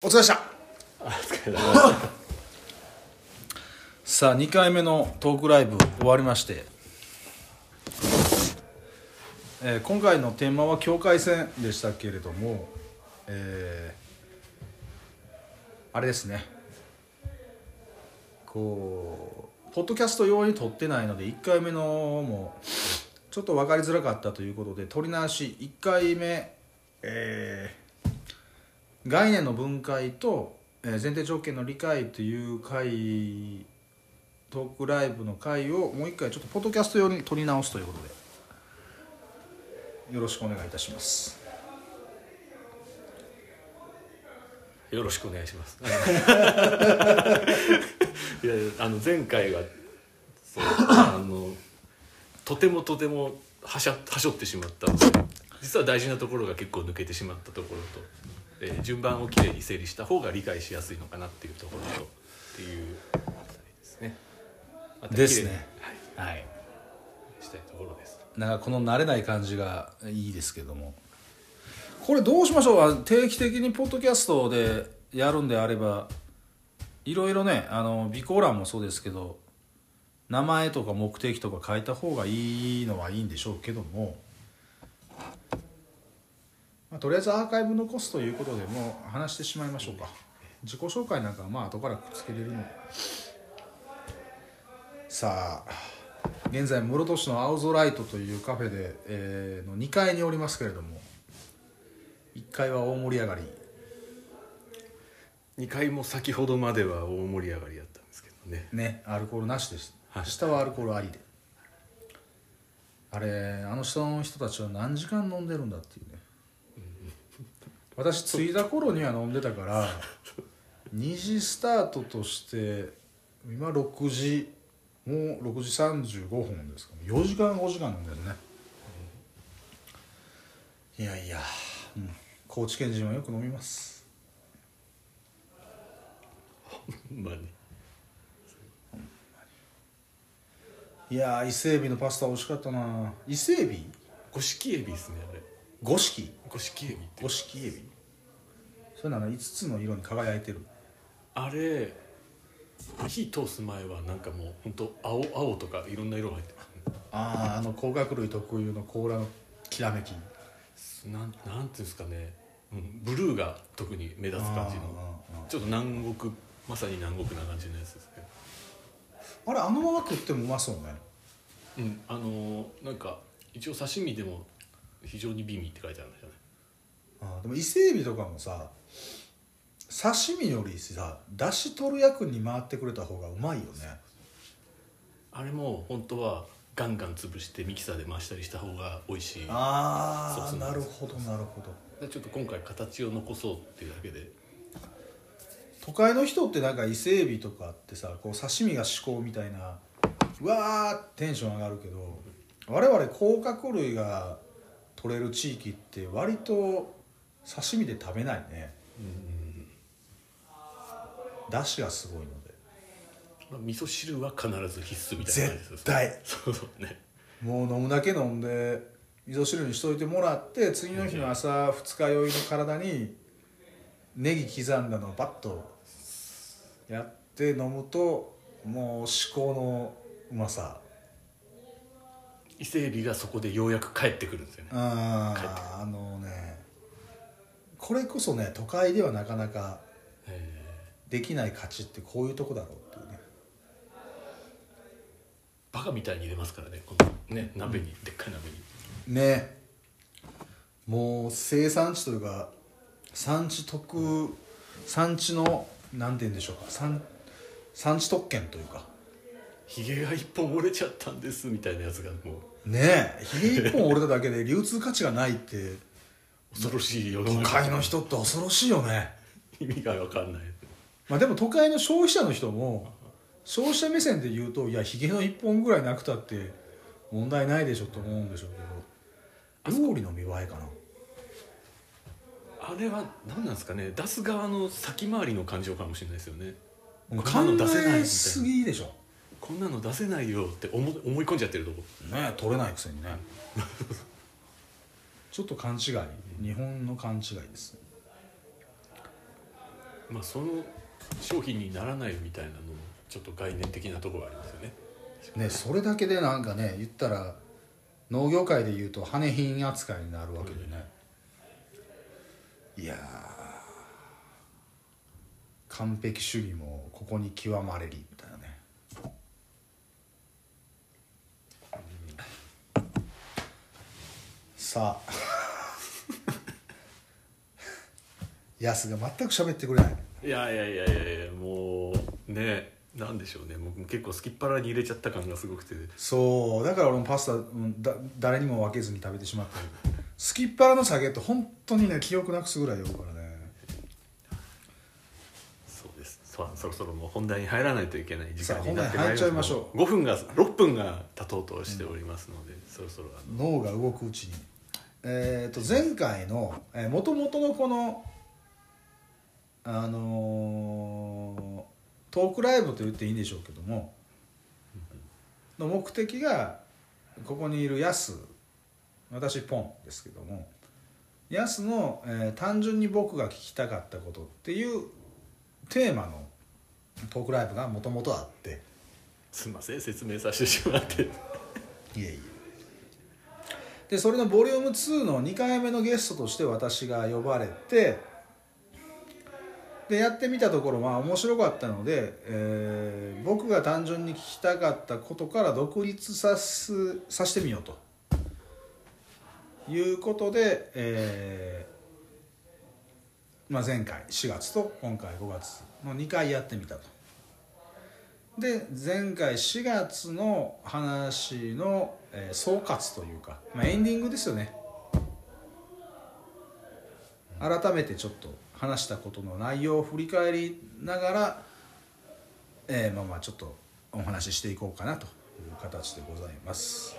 お疲れでしたあ疲れ様でした。さあ2回目のトークライブ終わりまして、えー今回のテーマは境界線でしたけれども、えーあれですね。こうポッドキャスト用に撮ってないので1回目のもちょっと分かりづらかったということで撮り直し1回目えー概念の分解と、えー前提条件の理解という回トークライブの回をもう一回ちょっとポッドキャスト用に撮り直すということでよろしくお願いいたします。よろしくお願いします。いやあの前回がそうあのとてもとてもはしゃはしょってしまった実は大事なところが結構抜けてしまったところと、えー順番をきれいに整理した方が理解しやすいのかなっていうところとっていうあたりですね。まですね。はい、はい。したいところです。なんかこの慣れない感じがいいですけども。これどうしましょう？定期的にポッドキャストでやるんであればいろいろねあの備考欄もそうですけど名前とか目的とか書いた方がいいのはいいんでしょうけども、まあ、とりあえずアーカイブ残すということでもう話してしまいましょうか。自己紹介なんかはまあ後からくっつけれるので。さあ現在室戸市の青空イトというカフェで、えーの2階におりますけれども。1階は大盛り上がり。2回も先ほどまでは大盛り上がりだったんですけどね。ねアルコールなしです、はい。下はアルコールありで。あれあの下の人たちは何時間飲んでるんだっていう。ね私着いた頃には飲んでたから2時スタートとして今6時もう6時35分ですか。4時間5時間飲んでるね。いやいや、うん、高知県人はよく飲みます。まあねいやー伊勢海老のパスタ美味しかったな伊勢海老五色エビですねあれ。五色。五色エビって。五色エビそれなら5つの色に輝いてる。あれ火通す前はなんかもう本当青青とかいろんな色が入ってあああの甲殻類特有の甲羅のきらめき。ますなんなんていうんですかね、うん、ブルーが特に目立つ感じの。ちょっと南国まさに南国な感じのやつですねあれあのまま食ってもうまそうね。うんあのーなんか一応刺身でも非常に美味って書いてあるんじゃないあーでも伊勢海老とかもさ刺身よりさ出汁取る役に回ってくれた方がうまいよね。あれも本当はガンガン潰してミキサーで回したりした方が美味しい。ああなるほどなるほど。でちょっと今回形を残そうっていうだけで。都会の人ってなんか伊勢海老とかってさこう刺身が至高みたいなうわーテンション上がるけど我々甲殻類が取れる地域って割と刺身で食べないねだしがすごいので。まあ、味噌汁は必ず必須みたいな感じです絶対。そうそうね。もう飲むだけ飲んで味噌汁にしといてもらって次の日の朝二日酔いの体にネギ刻んだのをバッとやって飲むともう至高のうまさ。伊勢海老がそこでようやく帰ってくるんですよね。あ帰ってくーあのねこれこそね都会ではなかなかえできない価値ってこういうとこだろうっていうね。ーバカみたいに入れますからねこのね鍋に、でっかい鍋に。ね。もう生産地というか産地特産地のなんて言うんでしょうか。産産地特権というか。ひげが一本折れちゃったんですみたいなやつがもう。ねえ。ひげ一本折れただけで流通価値がないって。恐ろしい世の都中会の人って恐ろしいよね。意味が分かんないまあでも都会の消費者の人も消費者目線で言うといやひげの一本ぐらいなくたって問題ないでしょと思うんでしょうけど料理の見栄えかな。あれは何なんですかね出す側の先回りの感情かもしれないですよね。考えすなぎでしょ。こんなの出せないよって思思い込んじゃってるとこ。ね取れないくせにね。ちょっと勘違い。日本の勘違いです。まあその商品にならないみたいなのもちょっと概念的なところがありますよね。ねそれだけでなんかね言ったら農業界でいうと羽品扱いになるわけでね、いやー。完璧主義もここに極まれりみたいなね。さあ。ヤスが全く喋ってくれないいやいやいやいやいやもうねなんでしょうね。もう結構すきっ腹に入れちゃった感がすごくて。そうだから俺もパスタ、うん、だ誰にも分けずに食べてしまった。すきっ腹の酒って本当にね記憶なくすぐらい酔うからね。そうです。そそろそろもう本題に入らないといけない時間になってさあ本題入っちゃいましょう。5分が6分が経とうとしておりますので、そろそろあの。脳が動くうちに。えー、と前回のもともとのこのあのートークライブと言っていいんでしょうけどもの目的がここにいるヤス私ポンですけどもヤスの、えー単純に僕が聞きたかったことっていうテーマのトークライブがもともとあって。すいません説明させてしまって。いえいえ。でそれのボリューム2の2回目のゲストとして私が呼ばれてでやってみたところまあ面白かったので、えー僕が単純に聞きたかったことから独立さすさせてみようということで、えーまあ、前回4月と今回5月の2回やってみたと。で前回4月の話の、えー総括というか、まあ、エンディングですよね改めてちょっと話したことの内容を振り返りながら、えーまあまあちょっとお話ししていこうかなという形でございます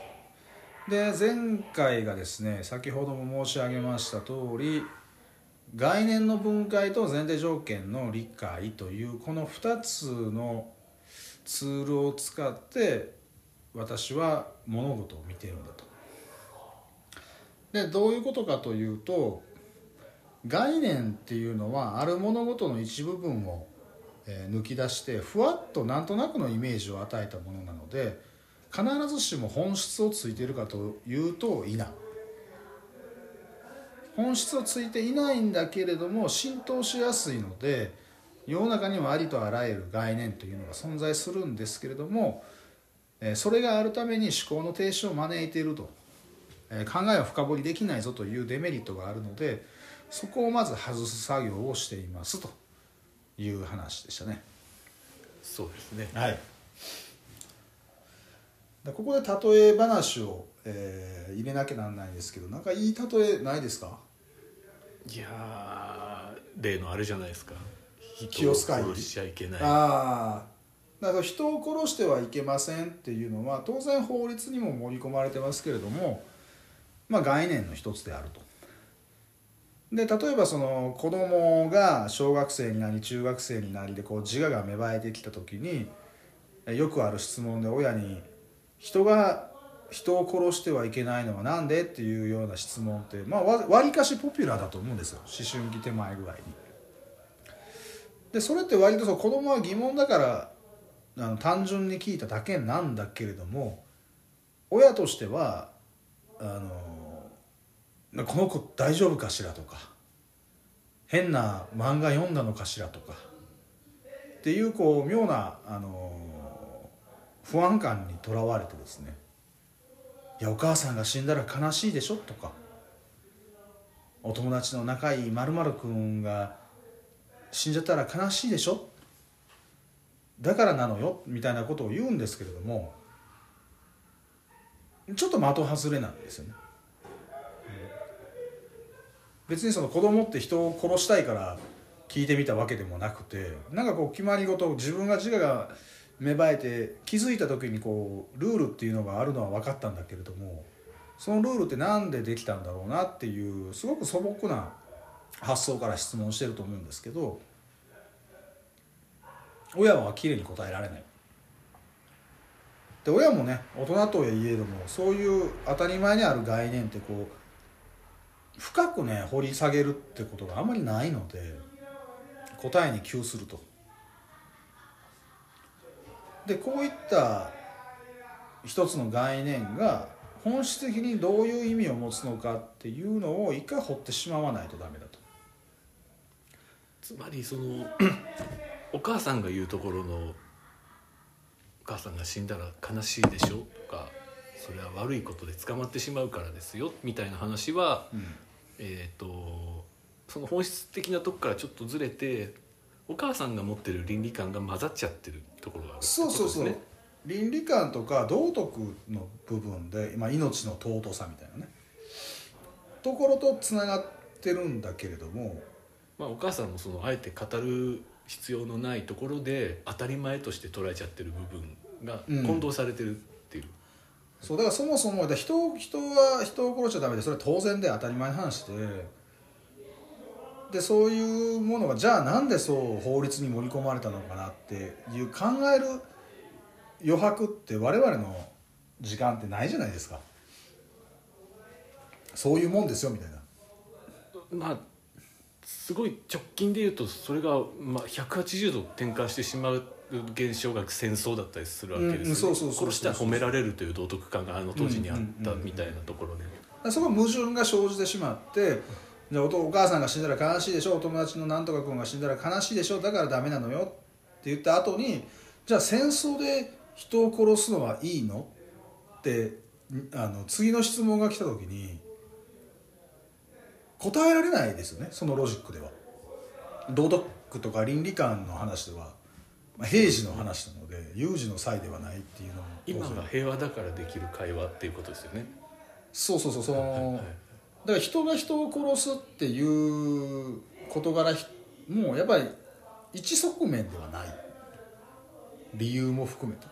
で前回がですね先ほども申し上げました通り概念の分解と前提条件の理解というこの2つのツールを使って私は物事を見ているんだと。でどういうことかというと概念っていうのはある物事の一部分を、抜き出してふわっとなんとなくのイメージを与えたものなので必ずしも本質をついているかというといない。本質をついていないんだけれども浸透しやすいので世の中にはありとあらゆる概念というのが存在するんですけれどもそれがあるために思考の停止を招いていると、考えを深掘りできないぞというデメリットがあるのでそこをまず外す作業をしていますという話でしたね。そうですね。はい、でここで例え話を、えー入れなきゃなんないんですけどなんかいい例えないですか？いやー例のあれじゃないですか。気を使い殺しちゃいけない。ああだから人を殺してはいけませんっていうのは当然法律にも盛り込まれてますけれども、まあ、概念の一つであると。で例えばその子供が小学生になり中学生になりでこう自我が芽生えてきた時によくある質問で親に「人が人を殺してはいけないのは何で?」っていうような質問ってまあわりかしポピュラーだと思うんですよ思春期手前ぐらいに。でそれって割とそう子供は疑問だからあの単純に聞いただけなんだけれども親としてはあのこの子大丈夫かしらとか変な漫画読んだのかしらとかっていうこう妙なあの不安感にとらわれてですね「いやお母さんが死んだら悲しいでしょ」とか「お友達の仲いいまる君が死んじゃったら悲しいでしょ」だからなのよみたいなことを言うんですけれどもちょっと的外れなんですよね。別にその子供って人を殺したいから聞いてみたわけでもなくてなんかこう決まり事自分が自我が芽生えて気づいた時にこうルールっていうのがあるのは分かったんだけれどもそのルールって何でできたんだろうなっていうすごく素朴な発想から質問してると思うんですけど親はきれいに答えられない。で親もね大人とはいえどもそういう当たり前にある概念ってこう深くね掘り下げるってことがあんまりないので答えに窮すると。でこういった一つの概念が本質的にどういう意味を持つのかっていうのを一回掘ってしまわないとダメだと。つまりその お母さんが言うところの「お母さんが死んだら悲しいでしょ」とか「それは悪いことで捕まってしまうからですよ」みたいな話は、えっ、とその本質的なとこからちょっとずれてお母さんが持ってる倫理観が混ざっちゃってるところがある。ってそうそう。そう、ことですね。倫理観とか道徳の部分で、まあ、命の尊さみたいなね。ところとつながってるんだけれども。まあ、お母さんもそのあえて語る必要のないところで当たり前として捉えちゃってる部分がうん。混同されてるそうだからそもそもだ人人は人を殺しちゃダメでそれは当然で当たり前の話で。でそういうものがじゃあなんでそう法律に盛り込まれたのかなっていう考える余白って我々の時間ってないじゃないですか。そういうもんですよみたいな。まあすごい直近で言うとそれが、まあ、180度転換してしまう現象が戦争だったりするわけですよ殺したら褒められるという道徳観があの当時にあったみたいなところで、だからそこは矛盾が生じてしまってじゃあお父お母さんが死んだら悲しいでしょお友達のなんとか君が死んだら悲しいでしょだからダメなのよって言った後にじゃあ戦争で人を殺すのはいいの？ってあの次の質問が来た時に答えられないですよねそのロジックでは。道徳とか倫理観の話では、まあ、平時の話なので有事の際ではないっていうのも今が平和だからできる会話っていうことですよね。そうそうそうその、はいはいだから人が人を殺すっていう事柄ひもうやっぱり一側面ではない。理由も含めて。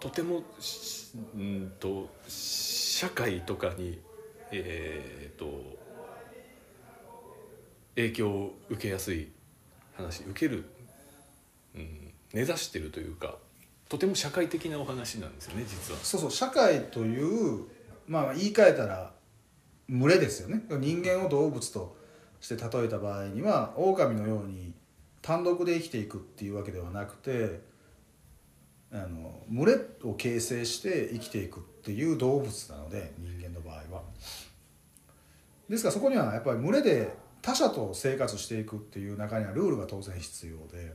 とてもしうんと社会とかにえー、と影響を受けやすい話受ける、うん、根ざしてるというかとても社会的なお話なんですよね実は。そうそう社会というまあ言い換えたら群れですよね人間を動物として例えた場合には狼のように単独で生きていくっていうわけではなくてあの群れを形成して生きていくっていう動物なので人間の場合は。ですからそこにはやっぱり群れで他者と生活していくっていう中にはルールが当然必要で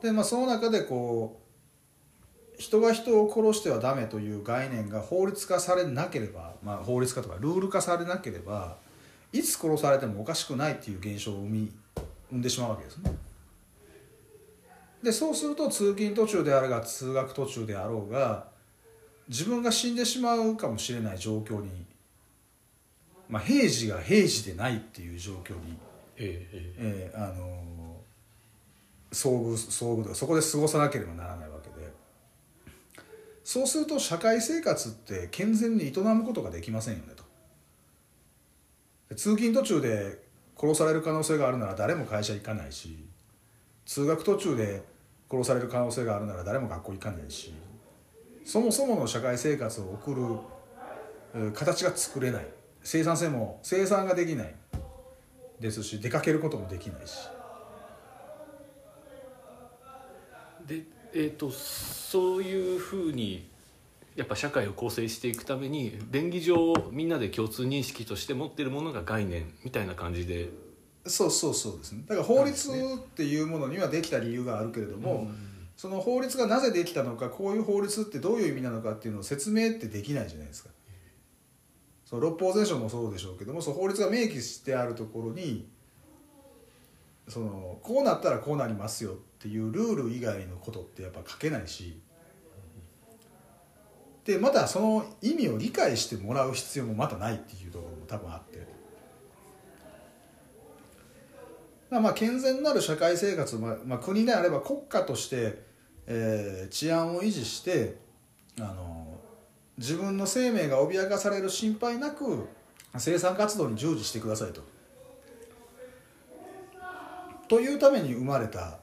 で、まあ、その中でこう人が人を殺してはダメという概念が法律化されなければ、まあ、法律化とかルール化されなければいつ殺されてもおかしくないっていう現象を生み生んでしまうわけですね。でそうすると通勤途中であるが通学途中であろうが自分が死んでしまうかもしれない状況に、まあ、平時が平時でないっていう状況に、ええええ。ーあのー遭遇遭遇とかそこで過ごさなければならないわけで。そうすると社会生活って健全に営むことができませんよねと。で通勤途中で殺される可能性があるなら誰も会社行かないし通学途中で殺される可能性があるなら誰も学校行かないしそもそもの社会生活を送るえー形が作れない生産性も生産ができないですし出かけることもできないし。でえー、とそういうふうにやっぱ社会を構成していくために便宜上みんなで共通認識として持ってるものが概念みたいな感じで。そうそうそうですね。だから法律っていうものにはできた理由があるけれども、その法律がなぜできたのかこういう法律ってどういう意味なのかっていうのを説明ってできないじゃないですか。その六法全書もそうでしょうけどもその法律が明記してあるところにそのこうなったらこうなりますよっていうルール以外のことってやっぱ書けないしでまたその意味を理解してもらう必要もまたないっていうところも多分あって。まあ、健全なる社会生活、まあまあ、国であれば国家として、えー治安を維持してあの自分の生命が脅かされる心配なく生産活動に従事してくださいと。というために生まれた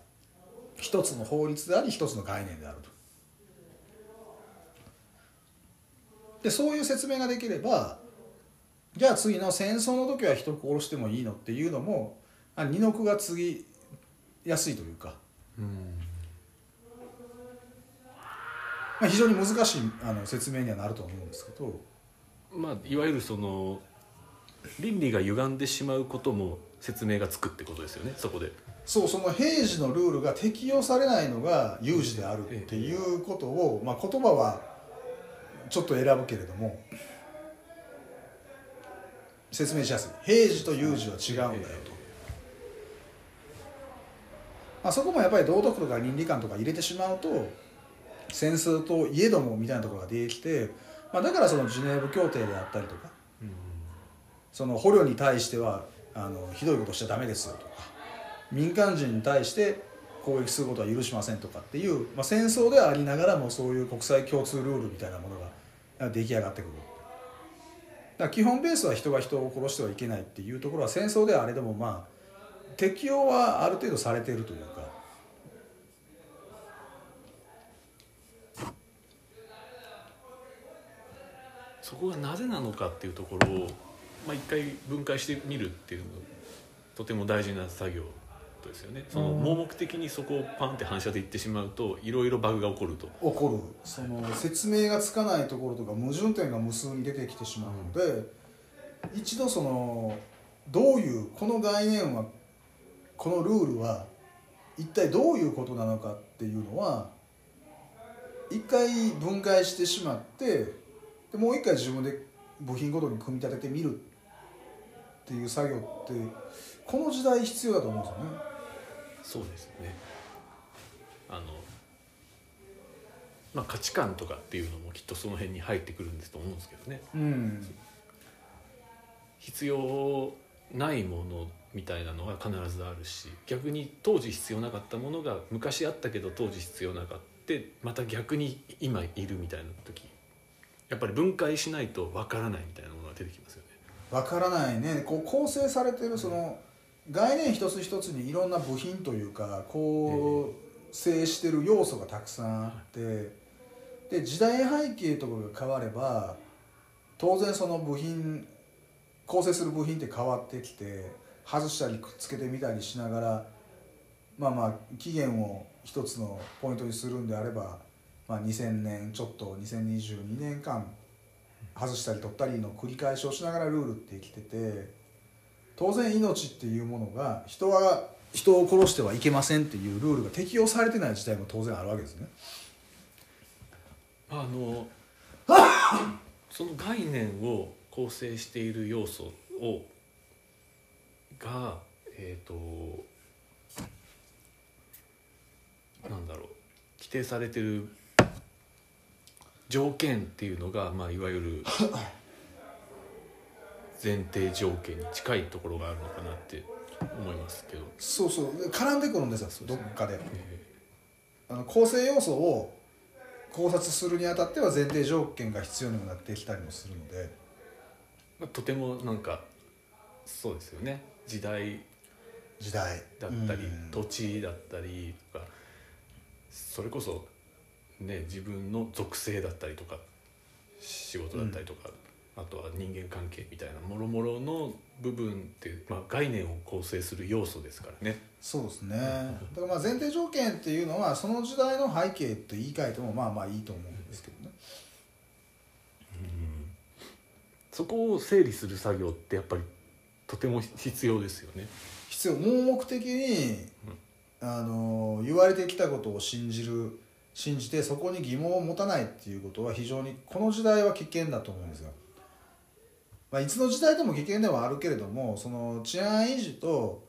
一つの法律であり一つの概念であると。でそういう説明ができればじゃあ次の戦争の時は人を殺してもいいのっていうのも二の句が継ぎやすいというか、うんまあ、非常に難しいあの説明にはなると思うんですけど。まあいわゆるその倫理が歪んでしまうことも説明がつくってことですよねそこで。そうその平時のルールが適用されないのが有事であるっていうことを、まあ、言葉はちょっと選ぶけれども説明しやすい。平時と有事は違うんだよと、まあ、そこもやっぱり道徳とか倫理観とか入れてしまうと戦争といえどもみたいなところができて、まあ、だからそのジュネーブ協定であったりとかその捕虜に対してはあのひどいことしちゃダメですよとか民間人に対して攻撃することは許しませんとかっていう、まあ、戦争ではありながらもそういう国際共通ルールみたいなものが出来上がってくる。だ基本ベースは人が人を殺してはいけないっていうところは戦争ではあれでもまあ適用はある程度されているというかそこがなぜなのかっていうところを、まあ、一回分解してみるっていうのとても大事な作業ですよね。その盲目的にそこをパンって反射でいってしまうといろいろバグが起こると。起こる。その説明がつかないところとか矛盾点が無数に出てきてしまうので、一度そのどういうこの概念はこのルールは一体どういうことなのかっていうのは一回分解してしまってでもう一回自分で部品ごとに組み立ててみるっていう作業ってこの時代必要だと思うんですよね。そうですね。あのまあ価値観とかっていうのもきっとその辺に入ってくるんですと思うんですけどね。うん、必要ないものみたいなのが必ずあるし逆に当時必要なかったものが昔あったけど当時必要なかった。また逆に今いるみたいな時やっぱり分解しないとわからないみたいなものが出てきますよね。わからないねこう構成されてるその概念一つ一つにいろんな部品というか構成してる要素がたくさんあってで時代背景とかが変われば当然その部品構成する部品って変わってきて外したりくっつけてみたりしながらまあまあ期限を一つのポイントにするんであれば、まあ、2000年ちょっと2022年間外したり取ったりの繰り返しをしながらルールって生きてて当然命っていうものが人は人を殺してはいけませんっていうルールが適用されてない時代も当然あるわけですね。あの その概念を構成している要素をがえっ、となんだろう規定されてる条件っていうのが、まあ、いわゆる前提条件に近いところがあるのかなって思いますけど、そうそう。で絡んでくるんですよどっかで。えあの構成要素を考察するにあたっては前提条件が必要にもなってきたりもするので。まあ、とてもなんかそうですよね。時代時代。だったり、うん。土地だったりとかそれこそね自分の属性だったりとか仕事だったりとか、あとは人間関係みたいなもろもろの部分って、まあ、概念を構成する要素ですからね。そうですね。だからまあ前提条件っていうのはその時代の背景と言い換えてもまあまあいいと思うんですけどね。そこを整理する作業ってやっぱりとても必要ですよね。必要。盲目的に、あの言われてきたことを信じる信じてそこに疑問を持たないっていうことは非常にこの時代は危険だと思うんですよ。まあ、いつの時代でも危険ではあるけれどもその治安維持と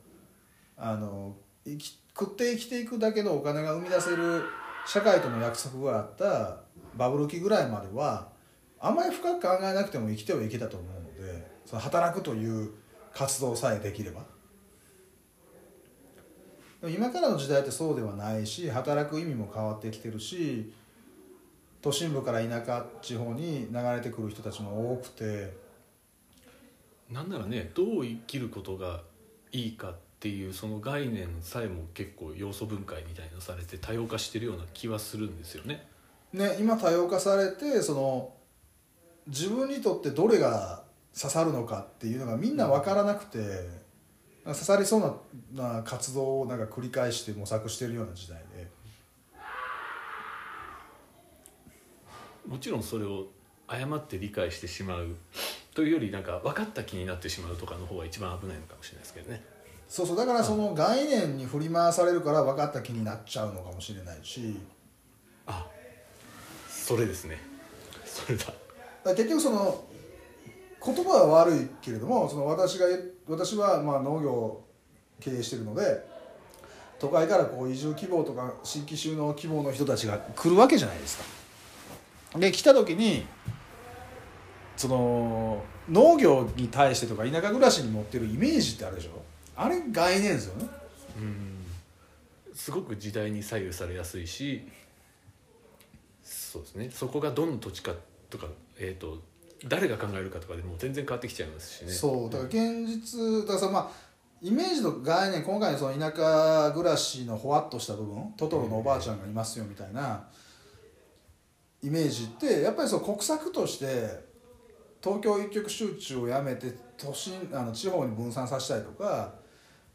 あの生き食って生きていくだけのお金が生み出せる社会との約束があったバブル期ぐらいまではあんまり深く考えなくても生きてはいけたと思うのでその働くという活動さえできれば。でも今からの時代ってそうではないし働く意味も変わってきてるし都心部から田舎地方に流れてくる人たちも多くてなんならねどう生きることがいいかっていうその概念さえも結構要素分解みたいなのされて多様化してるような気はするんですよね。ね今多様化されてその自分にとってどれが刺さるのかっていうのがみんな分からなくて、刺さりそうなな活動をなんか繰り返して模索してるような時代で。もちろんそれを誤って理解してしまう。というよりなんか分かった気になってしまうとかの方が一番危ないのかもしれないですけどね。そうそう。だからその概念に振り回されるから分かった気になっちゃうのかもしれないし。あそれですね。それだ。結局その言葉は悪いけれどもその私が私はまあ農業を経営してるので都会からこう移住希望とか新規収納希望の人たちが来るわけじゃないですか。で来た時にその農業に対してとか田舎暮らしに持ってるイメージってあるでしょあれ概念ですよね。うんすごく時代に左右されやすいしそうですねそこがどの土地かとか、えー、と誰が考えるかとかでもう全然変わってきちゃいますしねそうだから現実だからさまあイメージの概念今回のその田舎暮らしのほわっとした部分トトロのおばあちゃんがいますよみたいなイメージってやっぱりその国策として東京一極集中をやめて都心あの地方に分散させたいとか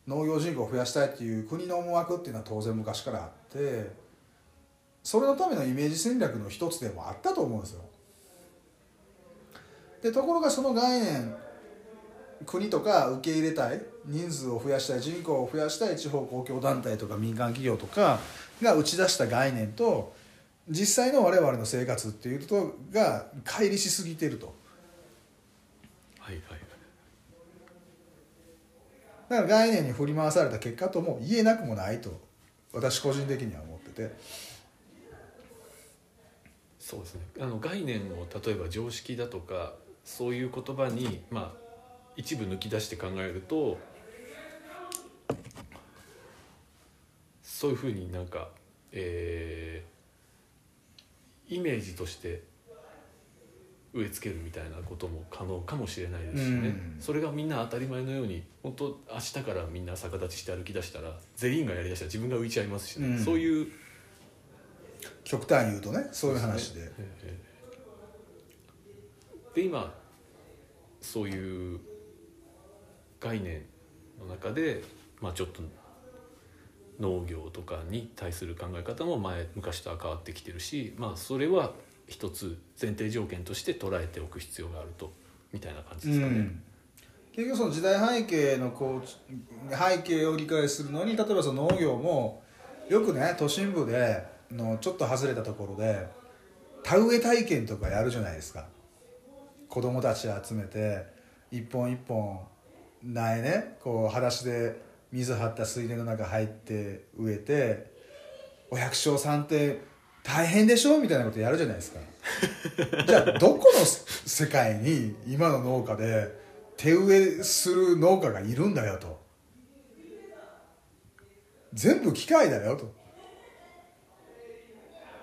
農業人口を増やしたいっていう国の思惑っていうのは当然昔からあってそれのためのイメージ戦略の一つでもあったと思うんですよ。でところがその概念国とか受け入れたい人数を増やしたい人口を増やしたい地方公共団体とか民間企業とかが打ち出した概念と実際の我々の生活っていうことが乖離しすぎてると。はいはいはいだから概念に振り回された結果とも言えなくもないと私個人的には思ってて。そうですね。あの概念を例えば常識だとかそういう言葉にまあ一部抜き出して考えるとそういうふうになんか、えーイメージとして植え付けるみたいなことも可能かもしれないですしね、うん。それがみんな当たり前のように本当明日からみんな逆立ちして歩き出したら全員がやりだしたら自分が浮いちゃいますしね、うん。そういう極端に言うとねそういう話で。ええで今そういう概念の中で、まあ、ちょっと農業とかに対する考え方も前昔とは変わってきてるし、まあ、それは一つ前提条件として捉えておく必要があるとみたいな感じですかね。うん結局その時代背景のこう背景を理解するのに例えばその農業もよくね都心部でのちょっと外れたところで田植え体験とかやるじゃないですか子供たち集めて一本一本苗ねこう裸足で水張った水田の中入って植えてお百姓さんって大変でしょみたいなことやるじゃないですか。じゃあどこの世界に今の農家で手植えする農家がいるんだよと。全部機械だよと。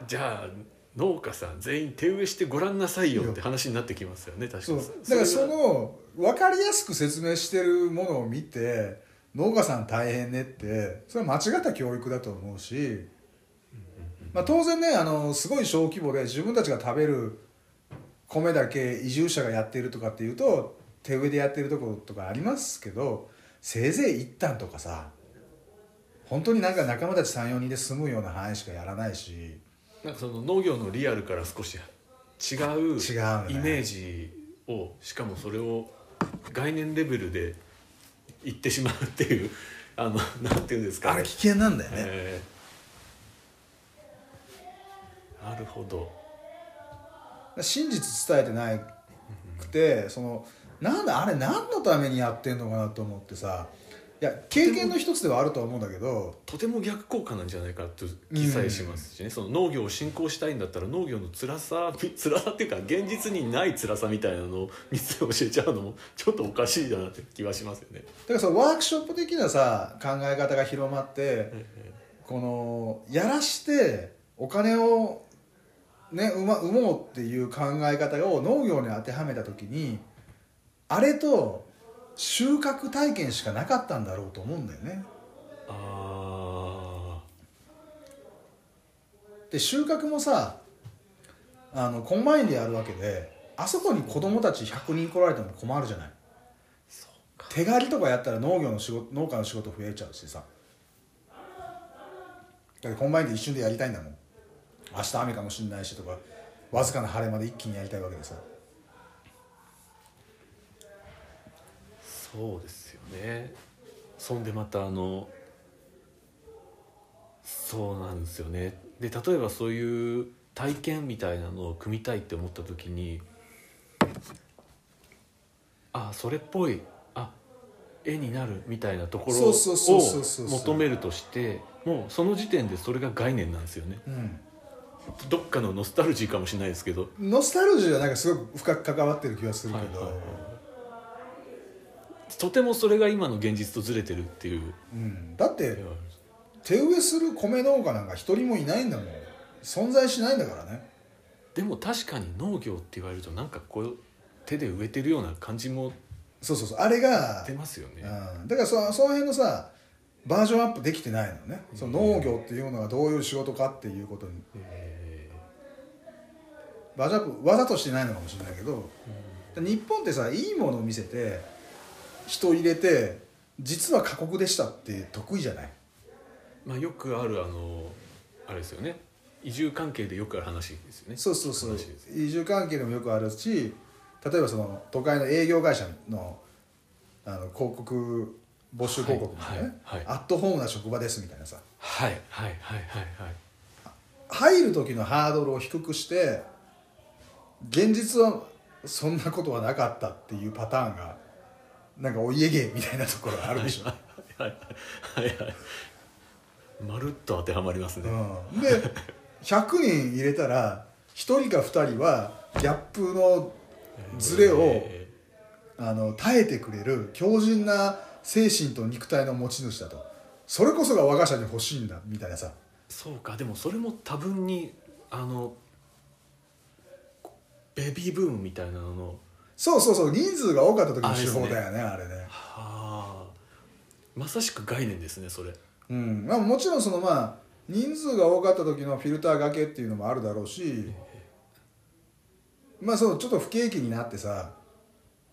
じゃあ農家さん全員手植えしてごらんなさいよって話になってきますよね確かそうに。だからその分かりやすく説明してるものを見て農家さん大変ねってそれは間違った教育だと思うし、まあ、当然ねあのすごい小規模で自分たちが食べる米だけ移住者がやってるとかっていうと手植えでやってるところとかありますけどせいぜい一旦とかさ本当になんか仲間たち34人で住むような範囲しかやらないしなんかその農業のリアルから少し違う違うね。イメージをしかもそれを概念レベルで言ってしまうっていうあのなんていうんですかあれ危険なんだよね、えー。なるほど。真実伝えてないくてそのなんだあれ何のためにやってんのかなと思ってさいや経験の一つではあるとは思うんだけどとても逆効果なんじゃないかと記載しますしね、その農業を振興したいんだったら農業の辛さ辛さっていうか現実にない辛さみたいなのを見せて教えちゃうのもちょっとおかしいだなって気はしますよね。だからそのワークショップ的なさ考え方が広まってえこのやらしてお金をね生,、ま、生もうっていう考え方を農業に当てはめた時にあれと収穫体験しかなかったんだろうと思うんだよね。で収穫もさあのコンバインでやるわけであそこに子供たち100人来られても困るじゃない。手刈りとかやったら農業の仕事農家の仕事増えちゃうしさ。だってコンバインで一瞬でやりたいんだもん。明日雨かもしれないしとかわずかな晴れまで一気にやりたいわけでさそうですよね。そんでまたあのそうなんですよね。で例えばそういう体験みたいなのを組みたいって思った時にあそれっぽいあ絵になるみたいなところを求めるとしてもうその時点でそれが概念なんですよね。うん。どっかのノスタルジーかもしれないですけど。ノスタルジーはなんかすごく深く関わってる気がするけど、はいはいはいとてもそれが今の現実とずれてるっていう。うん、だって手植えする米農家なんか一人もいないんだもん。存在しないんだからね。でも確かに農業って言われるとなんかこう手で植えてるような感じもそうそうそう。あれが、出ますよね、うん、だからそその辺のさバージョンアップできてないのね、その農業っていうのがどういう仕事かっていうことに。えバージョンアップわざとしてないのかもしれないけど、日本ってさいいものを見せて人入れて実は過酷でしたって得意じゃない。ーまあ、よくあるあのあれですよね。移住関係でよくある話ですよね。そうそうそう。移住関係でもよくあるし例えばその都会の営業会社のあの広告募集広告もね、はいはい。アットホームな職場ですみたいなさ。はいはいはいはいはい。入る時のハードルを低くして現実はそんなことはなかったっていうパターンがなんかお家芸みたいなところがあるでしょ、はいはいはいはいまるっと当てはまりますね、うん、で100人入れたら1人か2人はギャップのズレをえあの耐えてくれる強靭な精神と肉体の持ち主だと。それこそが我が社に欲しいんだみたいなさ。ーそうか。でもそれも多分にあのベビーブームみたいなののそうそうそう人数が多かった時の手法だよねあれね。はあ。まさしく概念ですねそれ。うん。まあ、もちろんそのまあ人数が多かった時のフィルターがけっていうのもあるだろうしまあそうちょっと不景気になってさ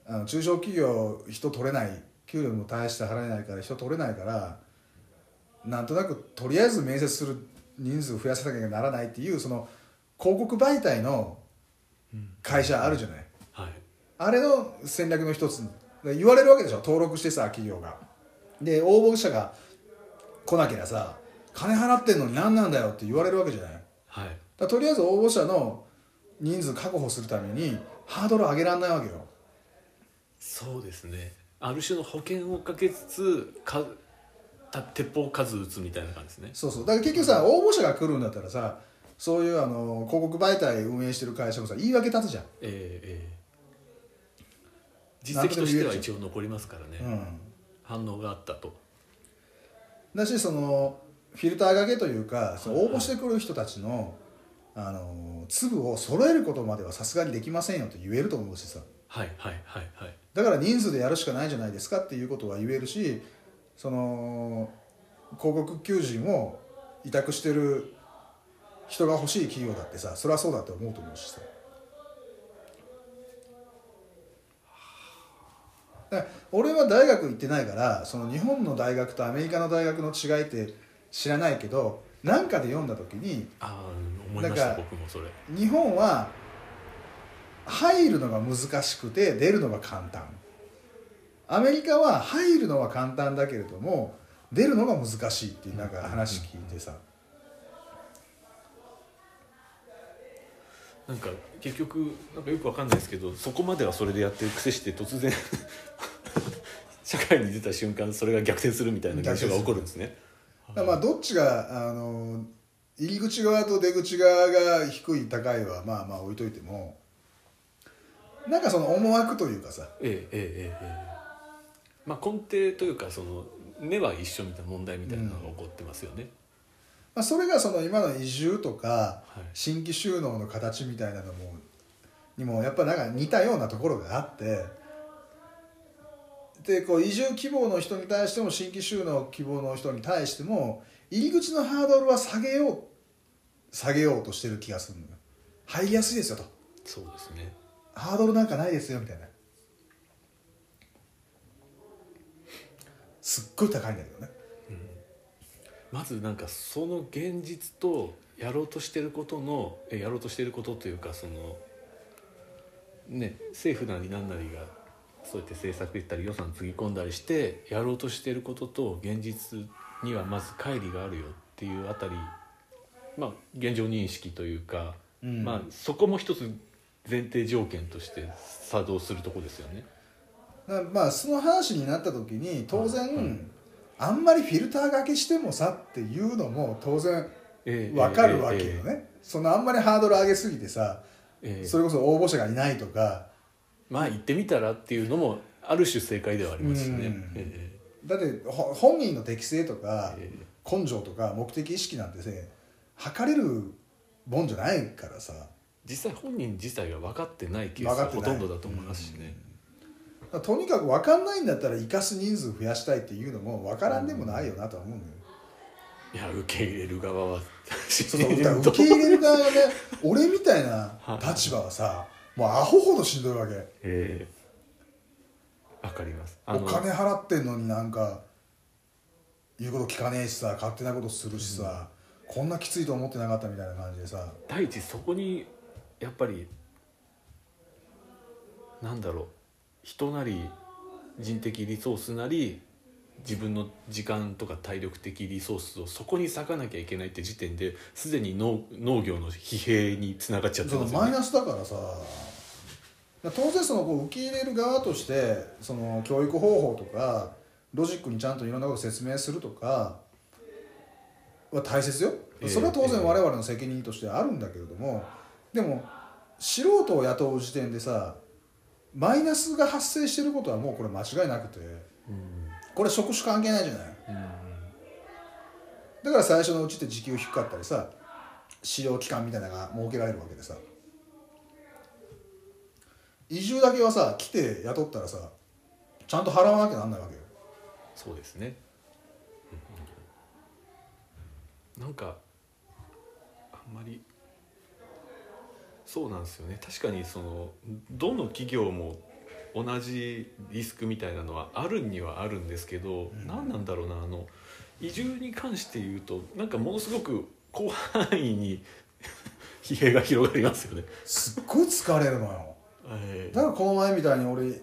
あの中小企業人取れない給料も大して払えないから人取れないからなんとなくとりあえず面接する人数増やさなきゃならないっていうその広告媒体の会社あるじゃない、はいあれの戦略の一つで言われるわけでしょ。登録してさ企業が。で応募者が来なけりゃさ金払ってんのに何なんだよって言われるわけじゃない？はい。らとりあえず応募者の人数確保するためにハードル上げられないわけよ。そうですね。ある種の保険をかけつつかた鉄砲数撃つみたいな感じですね。そうそう。だから結局さ応募者が来るんだったらさそういうあの広告媒体運営してる会社もさ言い訳立つじゃん、ええええ実績としては一応残りますからね、うん、反応があったと。だしそのフィルターがけというかその応募してくる人たちのあの粒を揃えることまではさすがにできませんよと言えると思うしさ。はいはいはいはい。だから人数でやるしかないじゃないですかっていうことは言えるしその広告求人を委託してる人が欲しい企業だってさそれはそうだって思うと思うしさだから俺は大学行ってないからその日本の大学とアメリカの大学の違いって知らないけど何かで読んだ時にああ思いました僕もそれ。日本は入るのが難しくて出るのが簡単。アメリカは入るのは簡単だけれども出るのが難しいっていうなんか話聞いてさなんか結局なんかよくわかんないですけどそこまではそれでやってる癖して突然 社会に出た瞬間それが逆転するみたいな現象が起こるんですね。まあどっちがあの入り口側と出口側が低い高いはまあまあ置いといてもなんかその思惑というかさ。ええええええ。まあ根底というかその根は一緒みたいな問題みたいなのが起こってますよね、まあ、それがその今の移住とかはい。新規収納の形みたいなのもにもやっぱなんか似たようなところがあってでこう移住希望の人に対しても新規収納希望の人に対しても入り口のハードルは下げよう下げようとしてる気がするのよ。入りやすいですよと。そうですね。ハードルなんかないですよみたいな。すっごい高いんだけどねまずなんかその現実とやろうとしてることのえやろうとしてることというかそのね政府なり何なりがそうやって政策言ったり予算つぎ込んだりしてやろうとしてることと現実にはまず乖離があるよっていうあたりまあ現状認識というか、うんまあそこも一つ前提条件として作動するとこですよね。まあその話になった時に当然、はいはいあんまりフィルター掛けしてもさっていうのも当然ええわかるわけよね、えそのあんまりハードル上げすぎてさ、ええ。えそれこそ応募者がいないとか。まあ行ってみたらっていうのもある種正解ではありますしね。だってほ本人の適性とかええ。根性とか目的意識なんてね測れるもんじゃないからさ。実際本人自体が分かってないケースがほとんどだと思いますしね。だからとにかく分かんないんだったら生かす人数増やしたいっていうのも分からんでもないよなとは思うんだよ、いや受け入れる側は受け入れる側がね俺みたいな立場はさもうアホほどしんどいわけ。ええ。わかります。あおの金払ってんのになんか言うこと聞かねえしさ勝手なことするしさ、こんなきついと思ってなかったみたいな感じでさ。第一そこにやっぱりなんだろう人なり人的リソースなり自分の時間とか体力的リソースをそこに割かなきゃいけないって時点ですでに農農業の疲弊につながっちゃってますよね。マイナスだからさ。当然そのこう受け入れる側としてその教育方法とかロジックにちゃんといろんなことを説明するとかは大切よ。ええそれは当然我々の責任としてあるんだけれどもでも素人を雇う時点でさマイナスが発生してることはもうこれ間違いなくてうん。これ職種関係ないじゃない。だから最初のうちって時給低かったりさ使用期間みたいなのが設けられるわけでさ。移住だけはさ来て雇ったらさちゃんと払わなきゃなんないわけよ。そうですね、なんかあんまりそうなんですよね。確かにそのどの企業も同じリスクみたいなのはあるにはあるんですけど、ん。何なんだろうなあの移住に関して言うとなんかものすごく広範囲に 疲弊が広がりますよね。すっごい疲れるのよ。えーだからこの前みたいに俺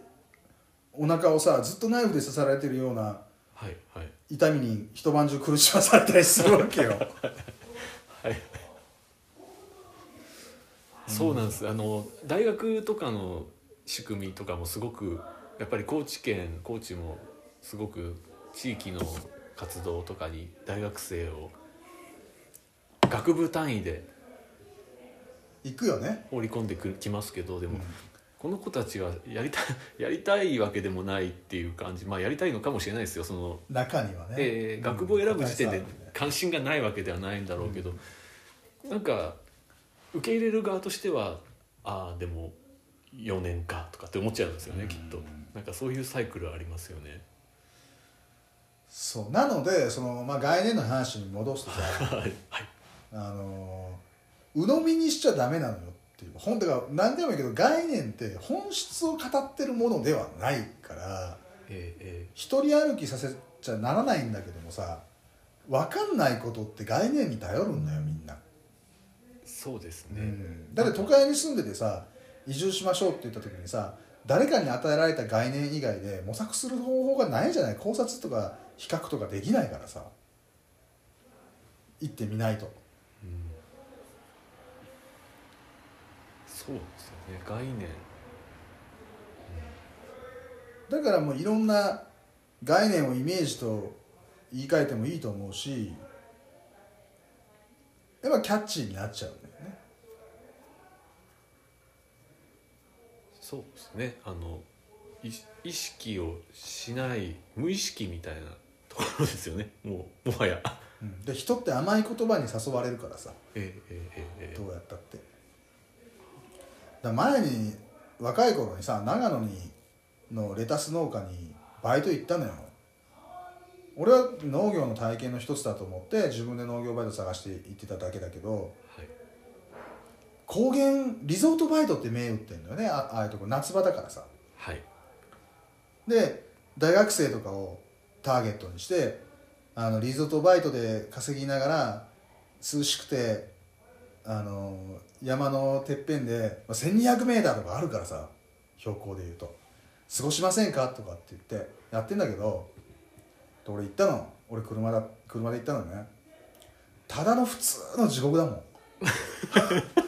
お腹をさずっとナイフで刺されてるような痛みに一晩中苦しまされたりするわけよ はい、そうなんです。あの大学とかの仕組みとかもすごくやっぱり高知県高知もすごく地域の活動とかに大学生を学部単位で行くよね。放り込んでくきますけどでも、うん。この子たちはやりたい やりたいわけでもないっていう感じ。まあやりたいのかもしれないですよ。その中にはね、えー学部を選ぶ時点でうん。関心がないわけではないんだろうけど、なんか受け入れる側としてはああでも4年かとかって思っちゃうんですよね、うん。きっと。なんかそういうサイクルありますよね。そう。なのでその、まあ、概念の話に戻すとさ はい。はい。あの鵜呑みにしちゃダメなのよっていう。本だから何でもいいけど概念って本質を語ってるものではないからえーえ一人歩きさせちゃならないんだけどもさ分かんないことって概念に頼るんだよみんな、ーそうですね、うん、だって都会に住んでてさ移住しましょうって言った時にさ誰かに与えられた概念以外で模索する方法がないじゃない？考察とか比較とかできないからさ。行ってみないと。うん。そうですよね。概念。だからもういろんな概念をイメージと言い換えてもいいと思うしやっぱキャッチーになっちゃうねそうですね。あのい意識をしない無意識みたいなところですよね。もうもはや。うん。で人って甘い言葉に誘われるからさ。えーえーえーえ。ーどうやったって。だ前に若い頃にさ長野にのレタス農家にバイト行ったのよ。俺は農業の体験の一つだと思って自分で農業バイト探して行ってただけだけどはい高原リゾートバイトって銘打ってんだよね。あああいうとこ夏場だからさ。はい。で大学生とかをターゲットにしてあのリゾートバイトで稼ぎながら涼しくてあの山のてっぺんでまあ 1200m とかあるからさ標高でいうと「過ごしませんか?」とかって言ってやってんだけどで俺行ったの。俺車だ車で行ったのね。ただの普通の地獄だもん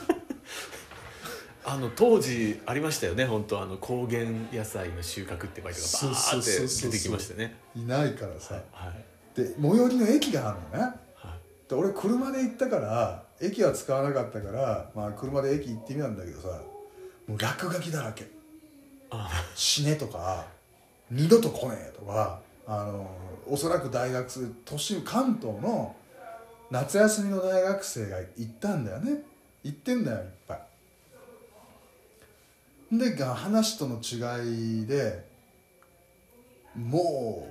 あの当時ありましたよね本当あの高原野菜の収穫ってバイトがバーって出てきましたね。いないからさ。はいで最寄りの駅があるのね。はい。で俺車で行ったから駅は使わなかったから、まあ、車で駅行ってみたんだけどさもう落書きだらけ。あ「死ね」とか「二度と来ねえ」とかあのおそらく大学生都心関東の夏休みの大学生が行ったんだよね。行ってんだよいっぱいでが話との違いでも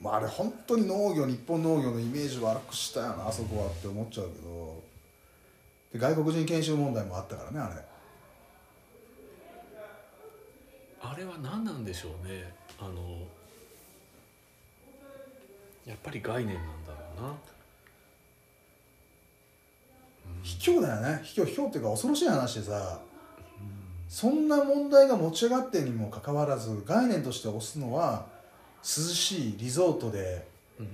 う、まあ、あれ本当に農業日本農業のイメージ悪くしたよなあそこはって思っちゃうけどで外国人研修問題もあったからねあれ。あれは何なんでしょうね。あのやっぱり概念なんだろうな。卑怯だよね。卑怯卑怯っていうか恐ろしい話でさそんな問題が持ち上がってにもかかわらず概念として推すのは涼しいリゾートでうん。